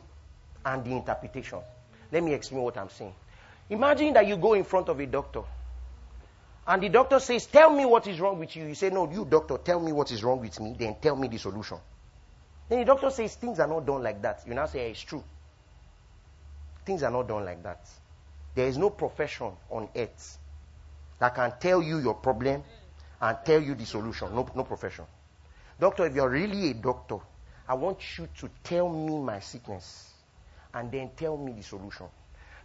and the interpretation. Let me explain what I'm saying. Imagine that you go in front of a doctor and the doctor says, Tell me what is wrong with you. You say, No, you doctor, tell me what is wrong with me, then tell me the solution. Then the doctor says, Things are not done like that. You now say, It's true. Things are not done like that. There is no profession on earth that can tell you your problem and tell you the solution. No, no profession. Doctor, if you're really a doctor, I want you to tell me my sickness and then tell me the solution.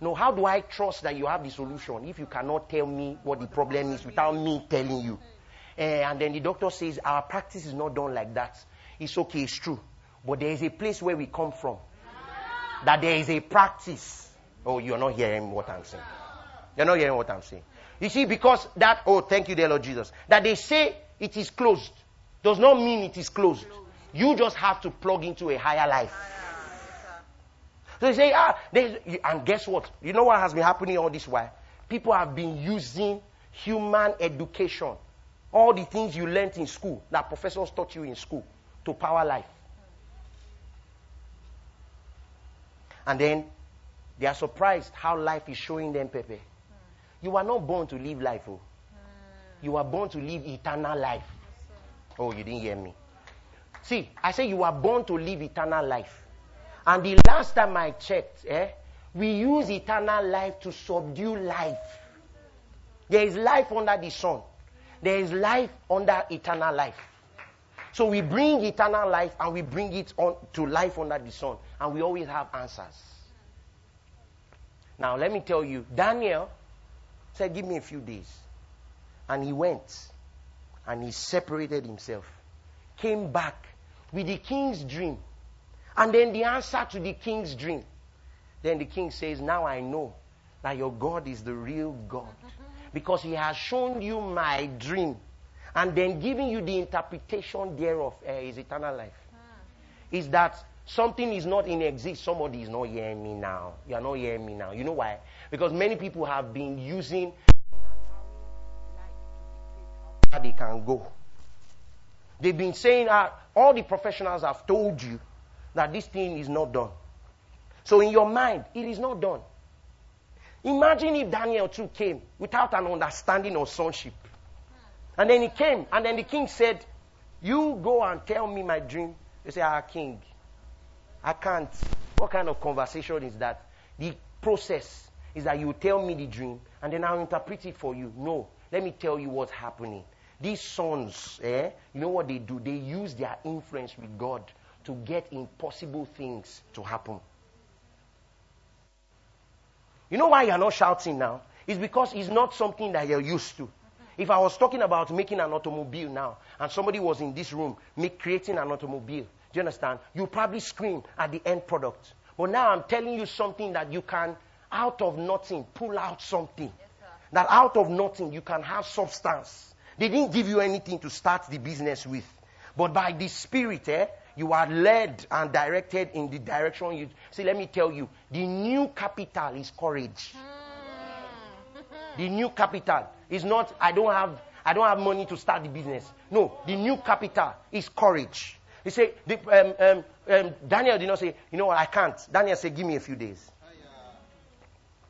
No, how do I trust that you have the solution if you cannot tell me what the problem is without me telling you? Uh, and then the doctor says, Our practice is not done like that. It's okay, it's true. But there is a place where we come from. That there is a practice. Oh, you're not hearing what I'm saying. You're not hearing what I'm saying. You see, because that, oh, thank you, dear Lord Jesus, that they say it is closed does not mean it is closed. You just have to plug into a higher life. So they say, ah, and guess what? You know what has been happening all this while? People have been using human education, all the things you learned in school, that professors taught you in school, to power life. And then they are surprised how life is showing them Pepe. You are not born to live life, oh. You are born to live eternal life. Oh, you didn't hear me. See, I say you are born to live eternal life. And the last time I checked, eh, we use eternal life to subdue life. There is life under the sun. There is life under eternal life. So we bring eternal life and we bring it on to life under the sun. And we always have answers. Now let me tell you, Daniel said, Give me a few days. And he went and he separated himself. Came back with the king's dream. And then the answer to the king's dream. Then the king says, Now I know that your God is the real God. Because he has shown you my dream. And then giving you the interpretation thereof uh, is eternal life. Is that something is not in exist. Somebody is not hearing me now. You are not hearing me now. You know why? Because many people have been using they can go. They've been saying, uh, all the professionals have told you that this thing is not done. So in your mind, it is not done. Imagine if Daniel too came without an understanding of sonship. And then he came, and then the king said, You go and tell me my dream. They say, Ah, king, I can't. What kind of conversation is that? The process is that you tell me the dream, and then I'll interpret it for you. No, let me tell you what's happening. These sons, eh, you know what they do? They use their influence with God to get impossible things to happen. You know why you're not shouting now? It's because it's not something that you're used to. If I was talking about making an automobile now, and somebody was in this room make, creating an automobile, do you understand? You probably scream at the end product. But now I'm telling you something that you can, out of nothing, pull out something. Yes, that out of nothing, you can have substance. They didn't give you anything to start the business with. But by the Spirit, eh, you are led and directed in the direction you see let me tell you the new capital is courage *laughs* the new capital is not i don't have i don't have money to start the business no the new capital is courage he said um, um, um, daniel did not say you know what i can't daniel said give me a few days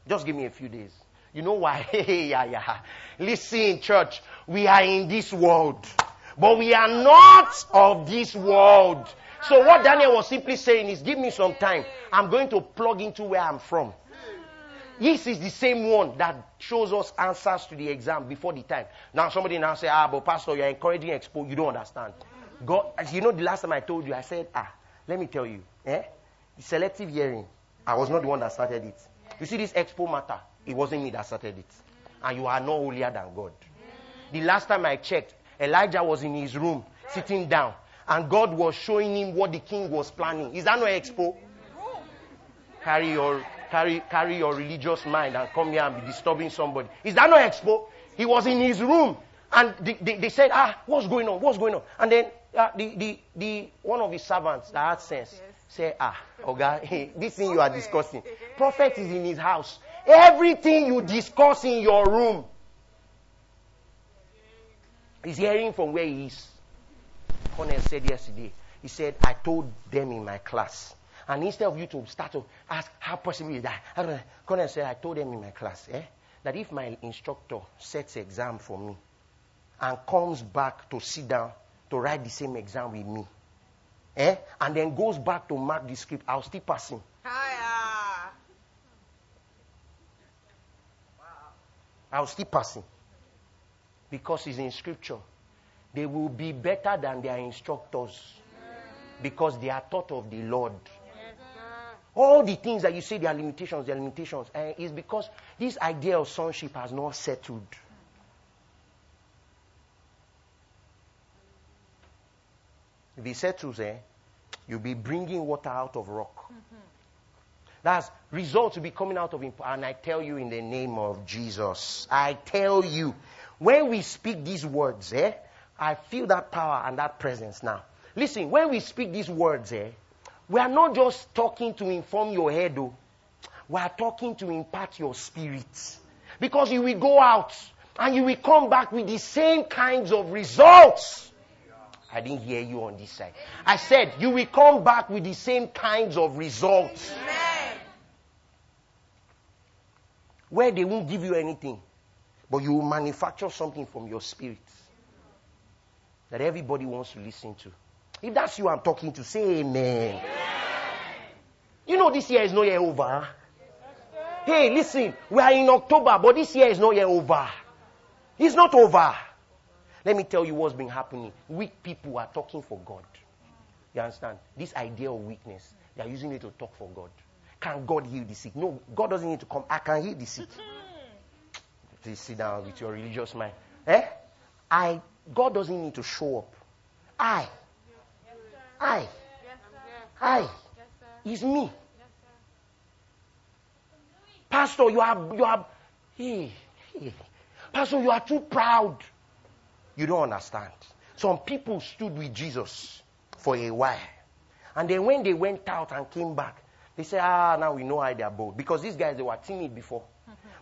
just give me a few days you know why *laughs* yeah yeah listen church we are in this world but we are not of this world. So what Daniel was simply saying is, give me some time. I'm going to plug into where I'm from. This is the same one that shows us answers to the exam before the time. Now somebody now say, ah, but pastor, you're encouraging expo. You don't understand. God, as you know, the last time I told you, I said, ah, let me tell you, eh? The selective hearing, I was not the one that started it. You see this expo matter, it wasn't me that started it. And you are no holier than God. The last time I checked, Elijah was in his room, sitting down, and God was showing him what the king was planning. Is that no expo? Carry your carry, carry your religious mind and come here and be disturbing somebody. Is that no expo? He was in his room and they, they, they said, ah, what's going on? What's going on? And then uh, the, the, the, one of his servants that had sense Yes. said, ah, okay, *laughs* this thing you are discussing. *laughs* Prophet is in his house. Everything you discuss in your room is hearing from where he is. Cornell said yesterday, he said, I told them in my class. And instead of you to start to ask, how possible is that? How do I-" Cornell said, I told them in my class, eh, that if my instructor sets exam for me and comes back to sit down to write the same exam with me, eh, and then goes back to mark the script, I'll still pass him. Hiya. I'll still pass him. Because it's in scripture. They will be better than their instructors. Because they are taught of the Lord. All the things that you say, their limitations, their limitations, eh, is because this idea of sonship has not settled. If it settles, eh, you'll be bringing water out of rock. That's results will be coming out of him. And I tell you in the name of Jesus, I tell you, when we speak these words, eh, I feel that power and that presence now. Listen, when we speak these words, eh, we are not just talking to inform your head, though. We are talking to impart your spirit. Because you will go out and you will come back with the same kinds of results. I didn't hear you on this side. I said you will come back with the same kinds of results. Amen. where they won't give you anything, but you will manufacture something from your spirit that everybody wants to listen to. If that's you I'm talking to, say amen. You know this year is not yet over. huh? Hey, listen, we are in October, but this year is not yet over. It's not over. Let me tell you what's been happening. Weak people are talking for God. You understand? This idea of weakness, they are using it to talk for God. Can God heal the sick? No, God doesn't need to come. I can heal the sick. *laughs* Please sit down with your religious mind. Eh? I God doesn't need to show up. I. I. Yes. I. Yes. It's me. Pastor, you are you are hey, hey. Pastor, you are too proud. You don't understand. Some people stood with Jesus for a while. And then when they went out and came back, they said, ah, now we know why they are bold. Because these guys, they were timid before.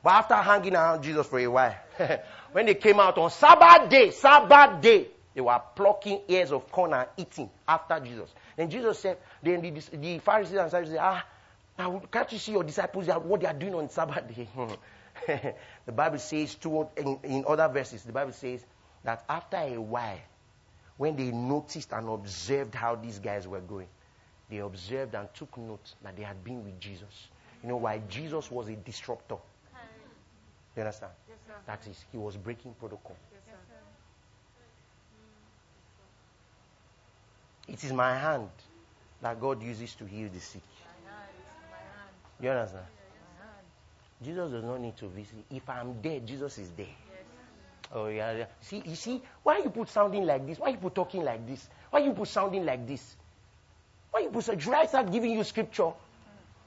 But after hanging around Jesus for a while, *laughs* when they came out on Sabbath day, Sabbath day, they were plucking ears of corn and eating after Jesus. Then Jesus said, then the, the Pharisees and Sadducees said, ah, now can't you see your disciples, what they are doing on Sabbath day? *laughs* the Bible says, two, in, in other verses, the Bible says that after a while, when they noticed and observed how these guys were going, they observed and took note that they had been with Jesus. You know why? Jesus was a disruptor. You understand? Yes, sir. That is, he was breaking protocol. Yes, sir. It is my hand that God uses to heal the sick. My hand. My hand. You understand? My hand. Jesus does not need to visit. If I'm there, Jesus is there. Oh yeah, yeah. See, you see, why you put sounding like this? Why you put talking like this? Why you put sounding like this? Why you put? Should I start giving you scripture?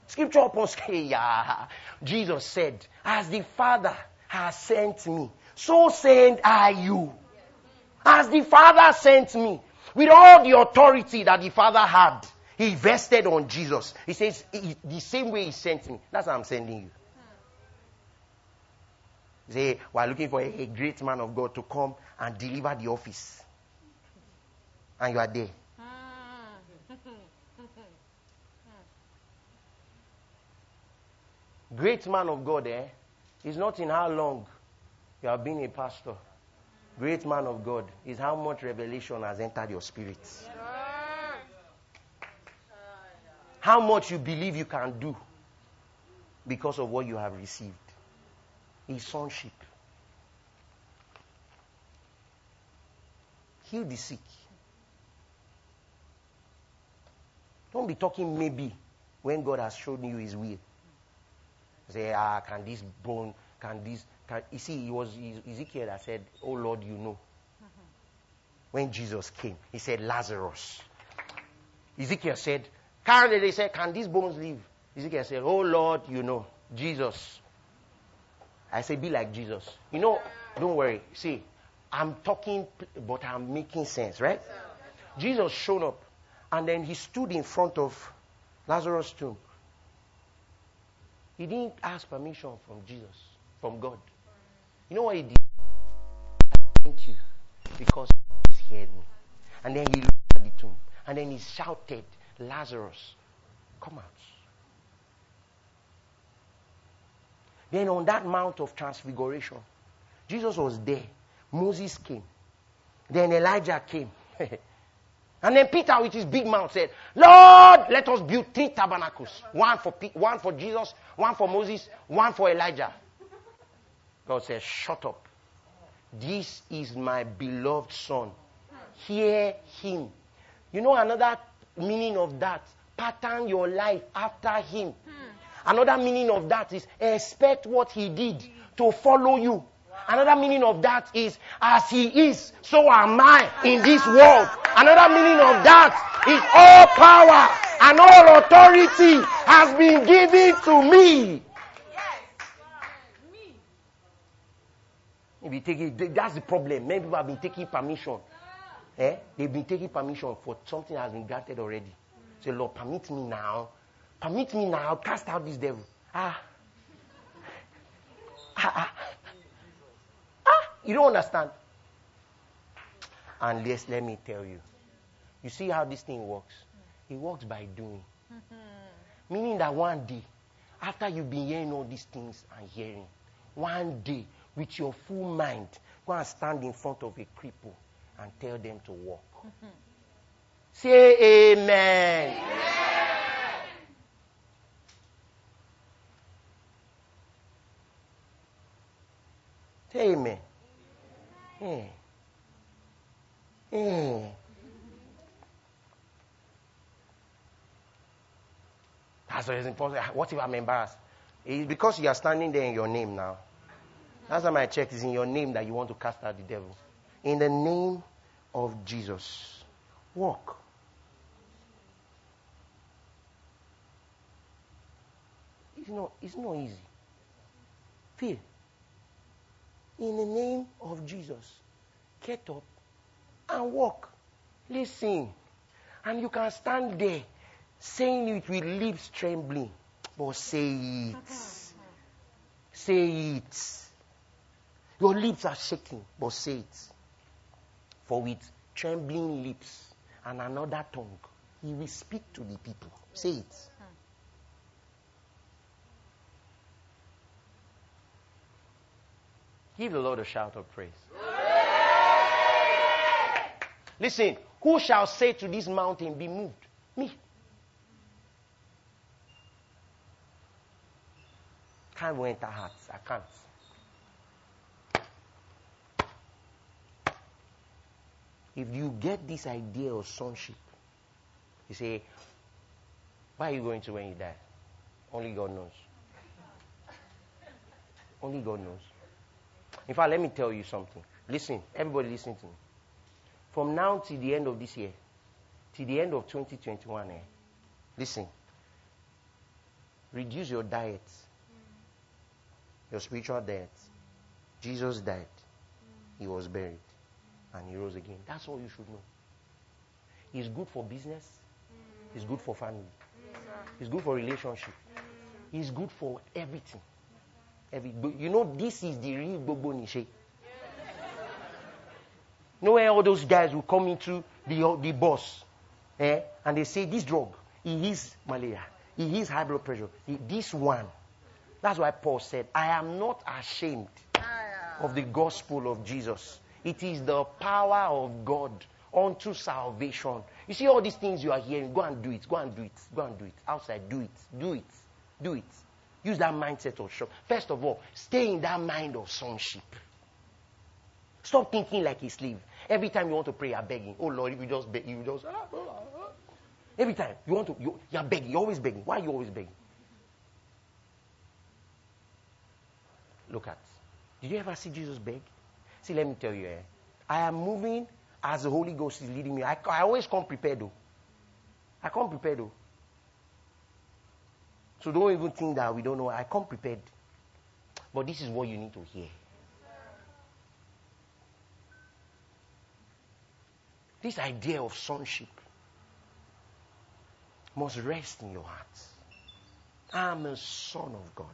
Scripture upon scripture. *laughs* Yeah. Jesus said, "As the Father has sent me, so send I you." As the Father sent me, with all the authority that the Father had, He vested on Jesus. He says, "The same way He sent me, that's how I'm sending you." Say, we're looking for a, a great man of God to come and deliver the office. And you are there. *laughs* Great man of God, eh? Is not in how long you have been a pastor. Great man of God is how much revelation has entered your spirit. How much you believe you can do because of what you have received. His sonship. Heal the sick. Don't be talking maybe when God has shown you his will. Say, ah, can this bone, can this, can, you see, it was Ezekiel that said, oh Lord, you know. When Jesus came, he said, Lazarus. Ezekiel said, can they said, can these bones live? Ezekiel said, Oh Lord, you know, Jesus. I say, Be like Jesus. You know, don't worry. See, I'm talking, but I'm making sense, right? Jesus showed up and then he stood in front of Lazarus' tomb. He didn't ask permission from Jesus, from God. You know what he did? Thank you because he's heard me. And then he looked at the tomb and then he shouted, Lazarus, come out. Then on that mount of transfiguration, Jesus was there. Moses came. Then Elijah came. *laughs* and then Peter, with his big mouth, said, Lord, let us build three tabernacles one for, one for Jesus, one for Moses, one for Elijah. God said, Shut up. This is my beloved son. Hear him. You know another meaning of that? Pattern your life after him. Another meaning of that is expect what he did to follow you. Another meaning of that is as he is, so am I in this world. Another meaning of that is all power and all authority has been given to me. If you take it, that's the problem. Many people have been taking permission. Eh? They've been taking permission for something that has been granted already. Say, Lord, permit me now. Permit me now. I'll cast out this devil. Ah. Ah, ah. Ah, you don't understand. And yes, let me tell you. You see how this thing works? It works by doing. Meaning that one day, after you've been hearing all these things and hearing, one day, with your full mind, go and stand in front of a cripple and tell them to walk. Say amen. Say amen. Yeah. Yeah. That's why it's important. What if I'm embarrassed? It's because you are standing there in your name now. Last time I checked, it's in your name that you want to cast out the devil. In the name of Jesus. Walk. It's not, it's not easy. Feel. In the name of Jesus. Get up and walk. Listen. And you can stand there saying it with lips trembling. But say it. Say it. Your lips are shaking, but say it. For with trembling lips and another tongue, he will speak to the people. Say it. Give the Lord a shout of praise. Listen, who shall say to this mountain, Be moved? Me. Can't go enter hearts. I can't. If you get this idea of sonship, you say, Where are you going to when you die? Only God knows. Only God knows. In fact, let me tell you something. Listen, everybody listen to me. From now till the end of this year, till the end of 2021, eh, listen. Reduce your diet, your spiritual diet. Jesus died, he was buried, and he rose again. That's all you should know. He's good for business, he's good for family, he's good for relationship, he's good for everything. Every, you know, this is the real Bobo Nishe. Where all those guys will come into the, the boss eh, and they say, This drug, he is malaria, he is high blood pressure, he, this one. That's why Paul said, I am not ashamed of the gospel of Jesus. It is the power of God unto salvation. You see all these things you are hearing, go and do it, go and do it, go and do it. Outside, do it, do it, do it. Use that mindset of. First of all, stay in that mind of sonship. Stop thinking like a slave. Every time you want to pray, you're begging. Oh Lord, if you just beg, you just. ah, ah, ah. Every time you want to, you, you're begging. You're always begging. Why are you always begging? Look at. Did you ever see Jesus beg? See, let me tell you, eh, I am moving as the Holy Ghost is leading me. I, I always come prepared, though. I come prepared, though. So don't even think that we don't know. I come prepared. But this is what you need to hear. This idea of sonship must rest in your heart. I'm a son of God.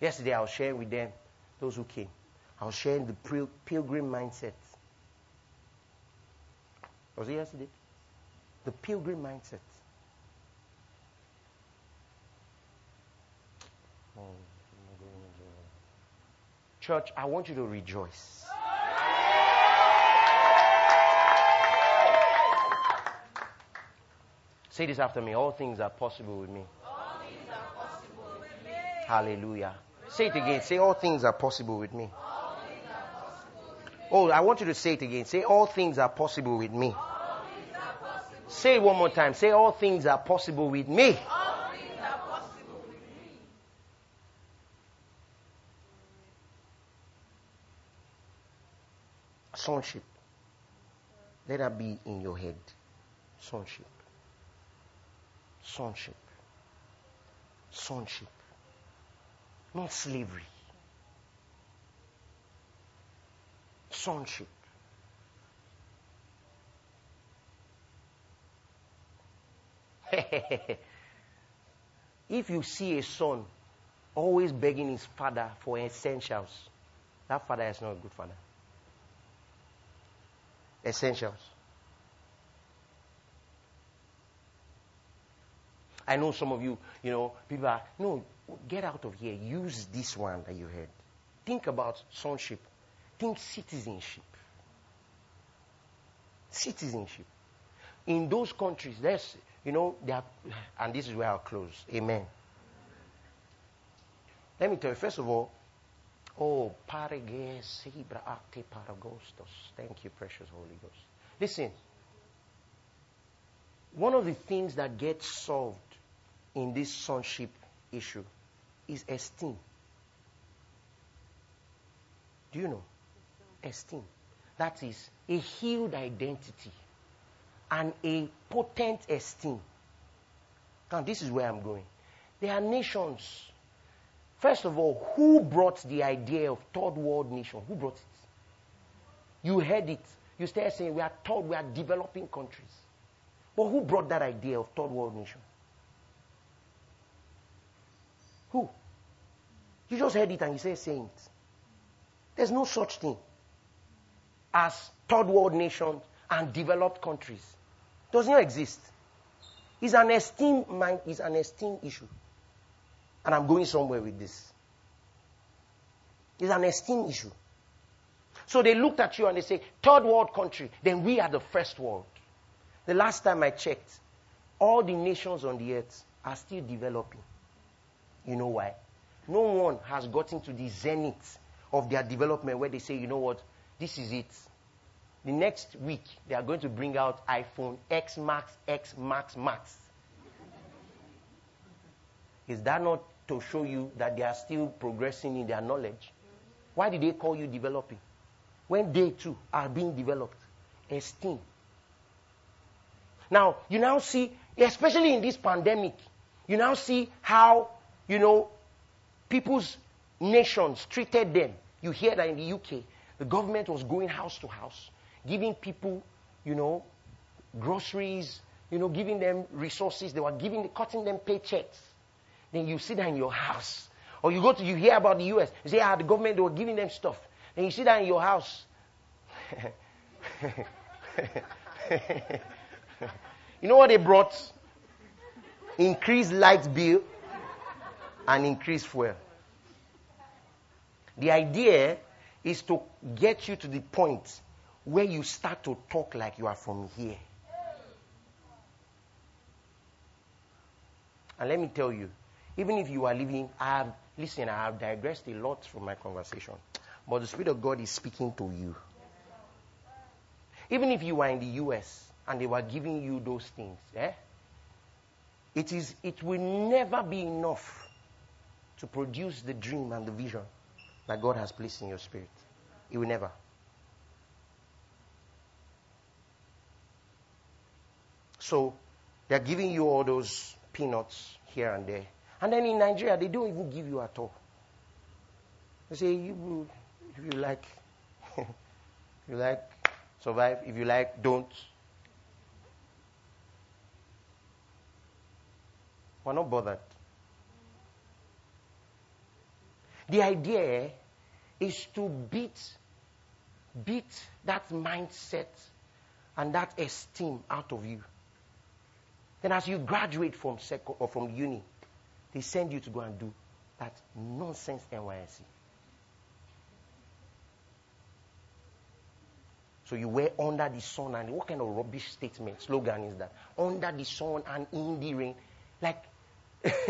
Yesterday I was sharing with them, those who came. I was sharing the pilgrim mindset. Was it yesterday? The pilgrim mindset. Church, I want you to rejoice. Say this after me. All things are possible with me. Hallelujah. Say it again. Say, All things are possible with me. Oh, I want you to say it again. Say, All things are possible with me. Say it one more time. Say, All things are possible with me. Sonship. Let that be in your head. Sonship. Sonship. Sonship. Not slavery. Sonship. *laughs* if you see a son always begging his father for essentials, that father is not a good father. Essentials. I know some of you, you know, people are, no, get out of here. Use this one that you heard. Think about sonship. Think citizenship. Citizenship. In those countries, there's, you know, are, and this is where I'll close. Amen. Let me tell you, first of all, oh, parege sibra ate paragostos. Thank you, precious Holy Ghost. Listen, one of the things that gets solved in this sonship issue is esteem. Do you know? Esteem. That is a healed identity and a potent esteem. Now, this is where I'm going. There are nations. First of all, who brought the idea of third world nation? Who brought it? You heard it. You start saying we are third, we are developing countries. But who brought that idea of third world nation? Who? You just heard it and you say saint. There's no such thing as third world nations and developed countries. Does not exist. It's an esteem it's an esteem issue. And I'm going somewhere with this. It's an esteem issue. So they looked at you and they say, third world country, then we are the first world. The last time I checked, all the nations on the earth are still developing. You know why? No one has gotten to the zenith of their development where they say, you know what, this is it. The next week, they are going to bring out iPhone X Max, X Max, Max. Is that not to show you that they are still progressing in their knowledge? Why did they call you developing? When they too are being developed. Esteem. Now, you now see, especially in this pandemic, you now see how, you know, people's nations treated them. You hear that in the UK, the government was going house to house, giving people, you know, groceries, you know, giving them resources. They were giving, cutting them paychecks. Then you sit there in your house. Or you go to, you hear about the US. You say, ah, the government, they were giving them stuff. Then you sit there in your house. *laughs* you know what they brought? Increased light bill and increased fuel. The idea is to get you to the point where you start to talk like you are from here. And let me tell you, even if you are living, I have, listen, I have digressed a lot from my conversation, but the Spirit of God is speaking to you. Even if you are in the US and they were giving you those things, eh? It is, it will never be enough to produce the dream and the vision that God has placed in your spirit. It will never. So, They're giving you all those peanuts here and there. And then in Nigeria, they don't even give you at all. They say, you, if you like, *laughs* if you like, survive. If you like, don't. We're not bothered. The idea is to beat, beat that mindset and that esteem out of you. Then as you graduate from second or from uni, they send you to go and do that nonsense NYSC. So you were under the sun and what kind of rubbish statement, slogan is that? Under the sun and in the rain. Like *laughs* what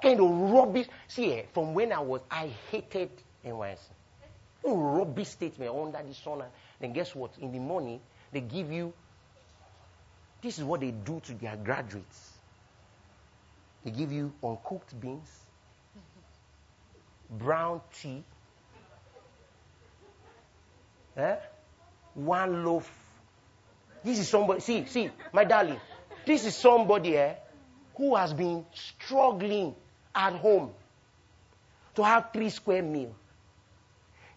kind of rubbish? See, eh, from when I was, I hated NYSC. Rubbish statement under the sun. And then guess what? In the morning, they give you. This is what they do to their graduates. They give you uncooked beans, brown tea, eh? one loaf. This is somebody. See, see, my darling. This is somebody eh, who has been struggling at home to have three square meal.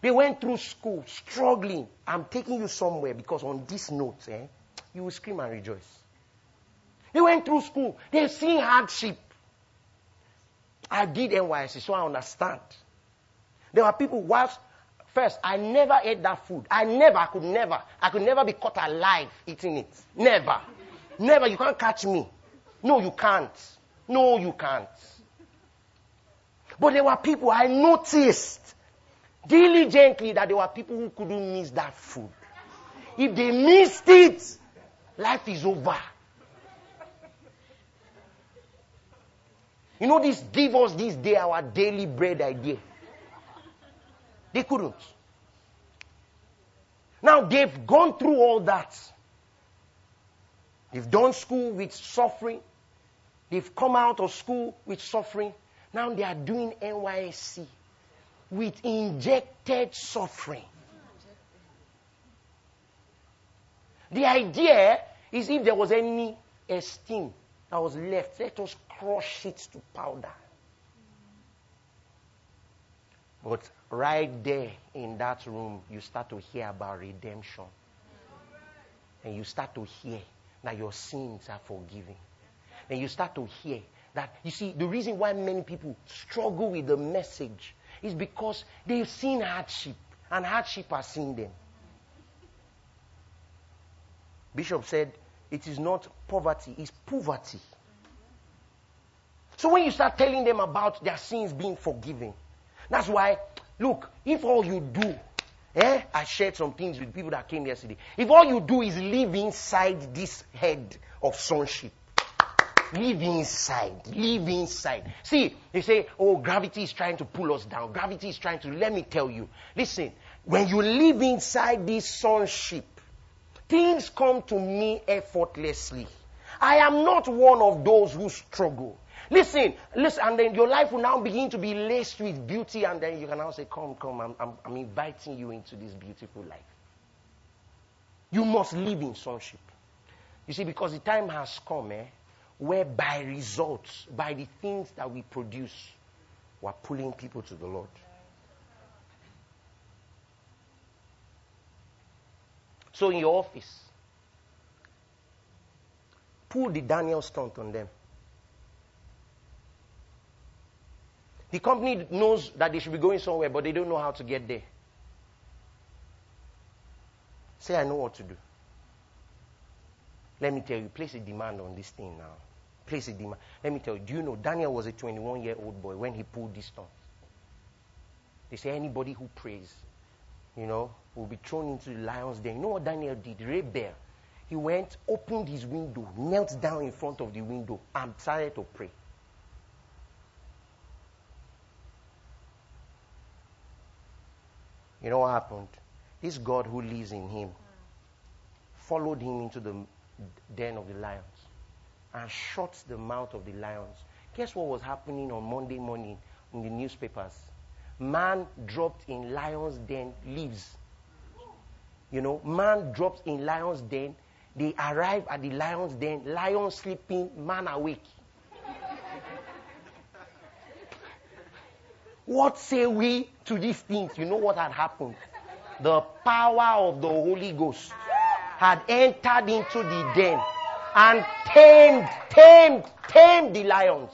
They went through school struggling. I'm taking you somewhere because on this note, eh, you will scream and rejoice. They went through school. They've seen hardship. I did NYSC, so I understand. There were people whilst first I never ate that food. I never, I could never, I could never be caught alive eating it. Never. Never, you can't catch me. No, you can't. No, you can't. But there were people I noticed diligently that there were people who couldn't miss that food. If they missed it, life is over. You know, this give us this day our daily bread idea. They couldn't. Now they've gone through all that. They've done school with suffering. They've come out of school with suffering. Now they are doing NYSC with injected suffering. The idea is if there was any esteem that was left, let us crush it to powder. But right there in that room, you start to hear about redemption. And you start to hear that your sins are forgiven. And you start to hear that, you see, the reason why many people struggle with the message is because they've seen hardship, and hardship has seen them. Bishop said, it is not poverty, it's poverty. So when you start telling them about their sins being forgiven, that's why, look, if all you do, eh, I shared some things with people that came yesterday. If all you do is live inside this head of sonship, live inside, live inside. See, they say, oh, gravity is trying to pull us down. Gravity is trying to, let me tell you. Listen, when you live inside this sonship, things come to me effortlessly. I am not one of those who struggle. Listen, listen, and then your life will now begin to be laced with beauty, and then you can now say, Come, come, I'm, I'm, I'm inviting you into this beautiful life. You must live in sonship. You see, because the time has come, eh, where by results, by the things that we produce, we're pulling people to the Lord. So in your office, pull the Daniel stunt on them. The company knows that they should be going somewhere, but they don't know how to get there. Say, I know what to do. Let me tell you, place a demand on this thing now. Place a demand. Let me tell you, do you know Daniel was a 21 year old boy when he pulled this stunt? They say anybody who prays, you know, will be thrown into the lion's den. You know what Daniel did? Rebel. He went, opened his window, knelt down in front of the window, and started to pray. You know what happened? This God who lives in him followed him into the den of the lions and shut the mouth of the lions. Guess what was happening on Monday morning in the newspapers? Man dropped in lion's den lives. You know, man dropped in lion's den They arrive at the lion's den, lion sleeping, man awake. What say we to these things? You know what had happened? The power of the Holy Ghost had entered into the den and tamed, tamed, tamed the lions.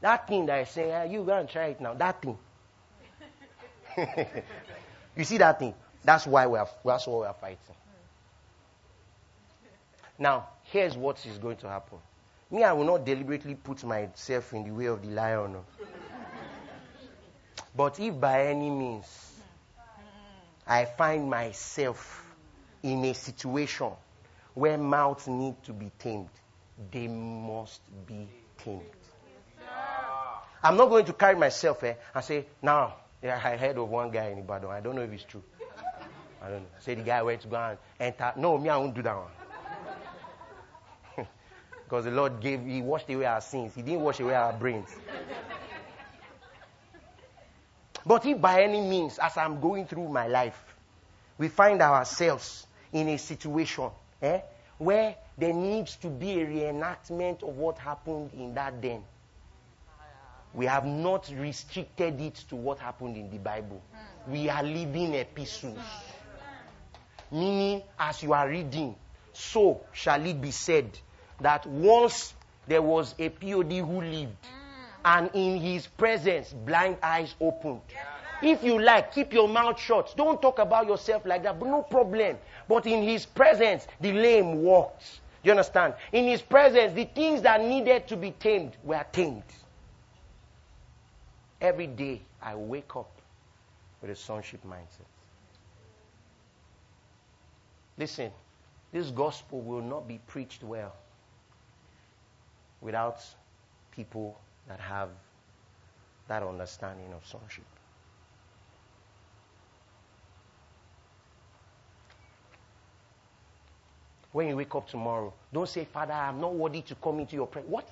That thing that I say, ah, you go and try it now. That thing. *laughs* you see that thing? That's why we are, that's why we are fighting. Now, here's what is going to happen. Me, I will not deliberately put myself in the way of the lion. But if by any means I find myself in a situation where mouths need to be tamed, they must be tamed. I'm not going to carry myself eh, and say, now, yeah, I heard of one guy in Ibadan. I don't know if it's true. I don't know. Say the guy went to go and enter. No, me, I won't do that one. Because the Lord gave, He washed away our sins. He didn't wash away our brains. But if by any means, as I'm going through my life, we find ourselves in a situation eh, where there needs to be a reenactment of what happened in that den, we have not restricted it to what happened in the Bible. We are living epistles. Meaning, as you are reading, so shall it be said that once there was a POD who lived, mm. and in his presence, blind eyes opened. If you like, keep your mouth shut. Don't talk about yourself like that, but no problem. But in his presence, the lame walked. Do you understand? In his presence, the things that needed to be tamed were tamed. Every day, I wake up with a sonship mindset. Listen, this gospel will not be preached well without people that have that understanding of sonship. When you wake up tomorrow, don't say, Father, I'm not worthy to come into your presence. What?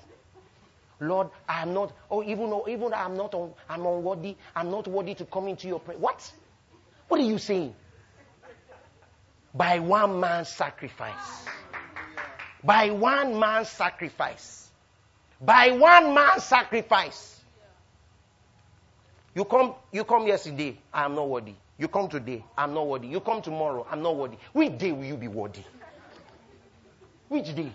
Lord, I'm not, oh, even though, even I'm not, un, I'm unworthy, I'm not worthy to come into your presence. What? What are you saying? By one man's sacrifice. By one man's sacrifice. By one man's sacrifice. You come, you come yesterday, I am not worthy. You come today, I'm not worthy. You come tomorrow, I'm not worthy. Which day will you be worthy? Which day?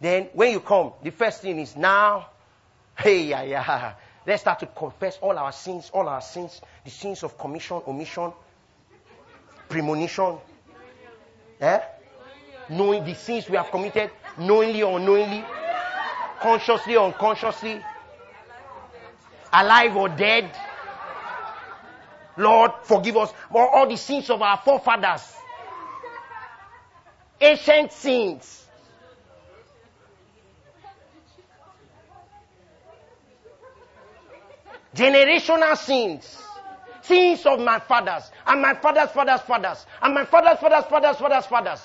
Then when you come, the first thing is now, hey, yeah, yeah. Let's start to confess all our sins, all our sins, the sins of commission, omission, premonition, eh? knowing the sins we have committed, knowingly or unknowingly, consciously or unconsciously, alive or dead. Lord, forgive us for all the sins of our forefathers, ancient sins. Generational sins. Sins of my fathers, and my father's father's fathers, and my father's father's father's father's fathers.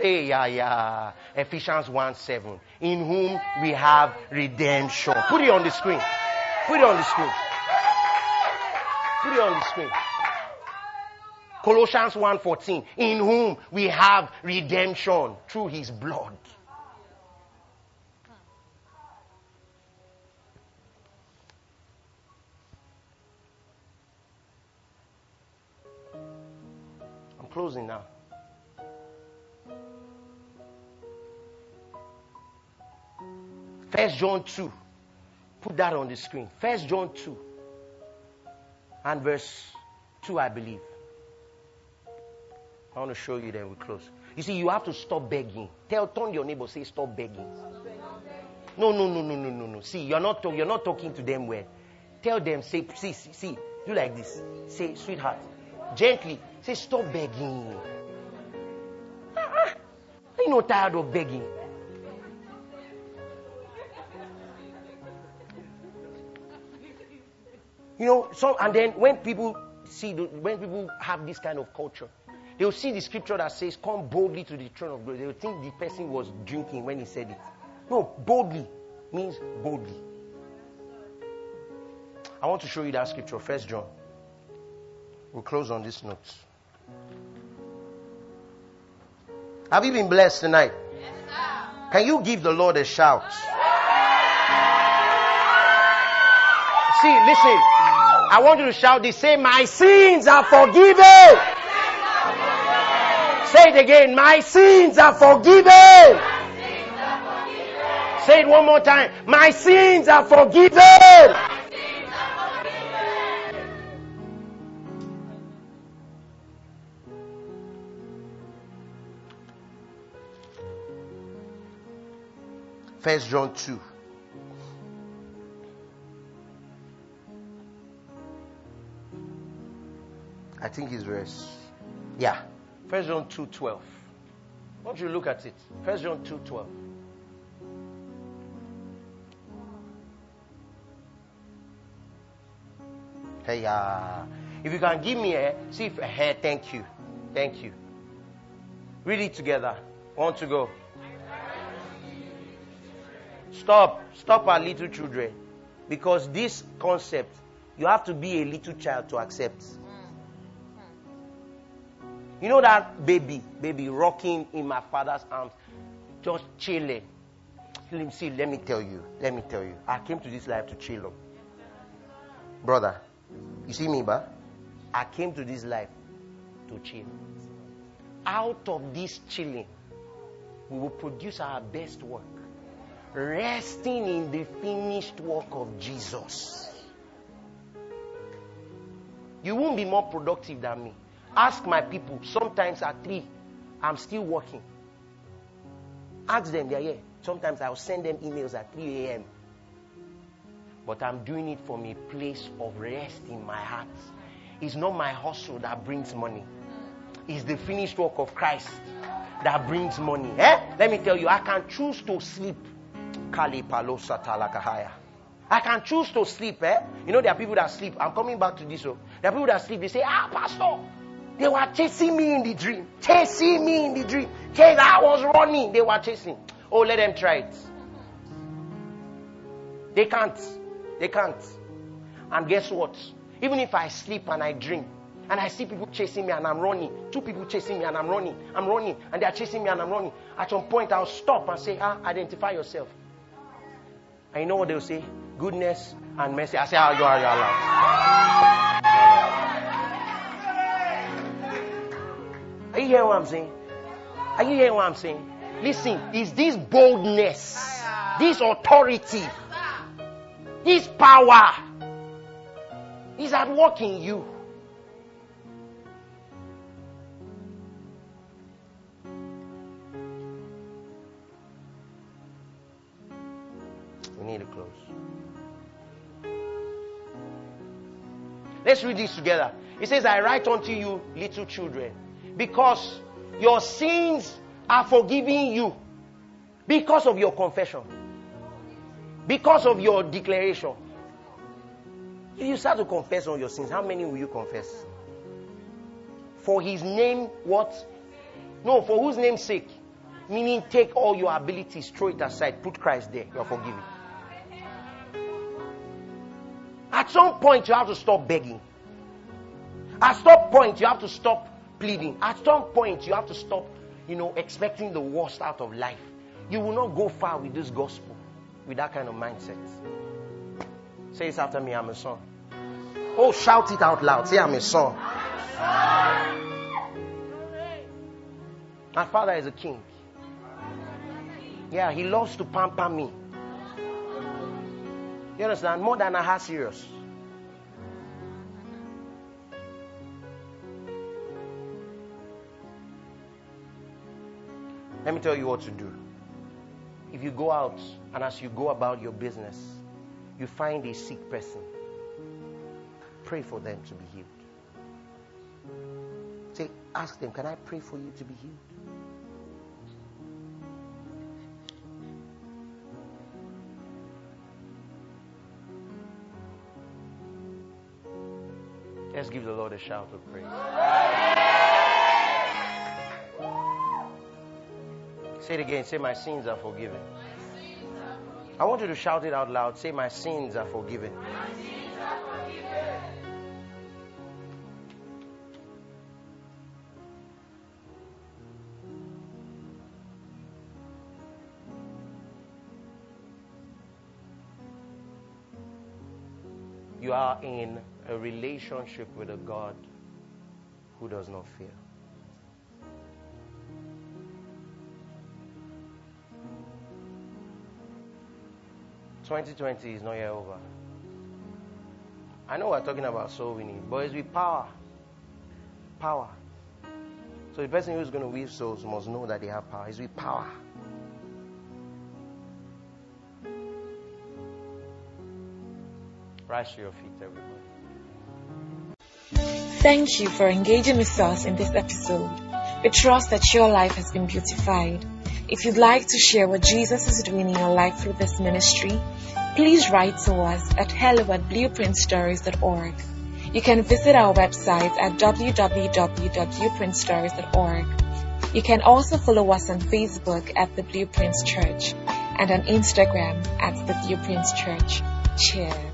Hey, yeah, yeah. Ephesians 1 7. In whom we have redemption. Put it on the screen. Put it on the screen. Put it on the screen. Colossians 1 14. In whom we have redemption through his blood. I'm closing now. First John 2. Put that on the screen. First John 2. And verse 2, I believe. I want to show you then we close. You see, you have to stop begging. Tell turn your neighbor, say stop begging. No, no, no, no, no, no, no. See, you're not talk, you're not talking to them well. Tell them, say, see, see, see, do like this. Say, sweetheart, gently, say stop begging. Ah, Are you not tired of begging? You know, so and then when people see the, when people have this kind of culture, they will see the scripture that says, "Come boldly to the throne of grace." They will think the person was drinking when he said it. No, boldly means boldly. I want to show you that scripture, First John. We'll close on this note. Have you been blessed tonight? Can you give the Lord a shout? See, listen. I want you to shout this. Say, My sins are forgiven. Say it again. My sins are forgiven. Say it one more time. My sins are forgiven. First John 2. I think it's verse. Yeah. First John 2 12. Why don't you look at it? First John 2 12. Hey, uh, if you can give me a, see if, a hey, thank you. Thank you. Read it together. Want to go? Stop. Stop our little children. Because this concept, you have to be a little child to accept. You know that baby, baby rocking in my father's arms, just chilling. See, let me tell you, let me tell you. I came to this life to chill. Brother, you see me, ba? I came to this life to chill. Out of this chilling, we will produce our best work. Resting in the finished work of Jesus. You won't be more productive than me. Ask my people. Sometimes at 3, I'm still working. Ask them, they're here. Sometimes I'll send them emails at 3 a.m. But I'm doing it from a place of rest in my heart. It's not my hustle that brings money. It's the finished work of Christ that brings money. Eh? Let me tell you, I can choose to sleep. I can choose to sleep. Eh? You know, there are people that sleep. I'm coming back to this. Oh. There are people that sleep. They say, Ah, Pastor, they were chasing me in the dream. Chasing me in the dream. Chase, I was running. They were chasing. Oh, let them try it. They can't. They can't. And guess what? Even if I sleep and I dream, and I see people chasing me and I'm running, two people chasing me and I'm running, I'm running, and they're chasing me and I'm running. At some point, I'll stop and say, Ah, identify yourself. And you know what they'll say? Goodness and mercy. I say, Ah, you are, you are allowed. Are you hearing what I'm saying? Are you hearing what I'm saying? Listen, is this boldness, this authority, this power is at work in you. We need to close. Let's read this together. It says, I write unto you, little children, because your sins are forgiven you because of your confession, because of your declaration. If you start to confess on your sins, how many will you confess? For his name, what? No, for whose name's sake? Meaning, take all your abilities, throw it aside, put Christ there. You're forgiven. At some point, you have to stop begging. At some point, you have to stop pleading. At some point, you have to stop, you know, expecting the worst out of life. You will not go far with this gospel with that kind of mindset. Say this after me, I'm a son. Oh, shout it out loud. Say, I'm a son. My father is a king. Yeah, he loves to pamper me. You understand? More than I have serious. Let me tell you what to do. If you go out and as you go about your business, you find a sick person, pray for them to be healed. Say, ask them, can I pray for you to be healed? Let's give the Lord a shout of praise. Say it again. Say, My sins are forgiven. I want you to shout it out loud. Say, My sins are forgiven. Sins are forgiven. You are in a relationship with a God who does not fear. Twenty twenty is not yet over. I know we're talking about soul winning, but it's with power. Power. So the person who's going to win souls must know that they have power. It's with power. Rise to your feet, everybody. Thank you for engaging with us in this episode. We trust that your life has been beautified. If you'd like to share what Jesus is doing in your life through this ministry, please write to us at hello at blueprintstories.org. You can visit our website at www.blueprintstories.org. You can also follow us on Facebook at The Blueprints Church and on Instagram at The Blueprints Church. Cheers.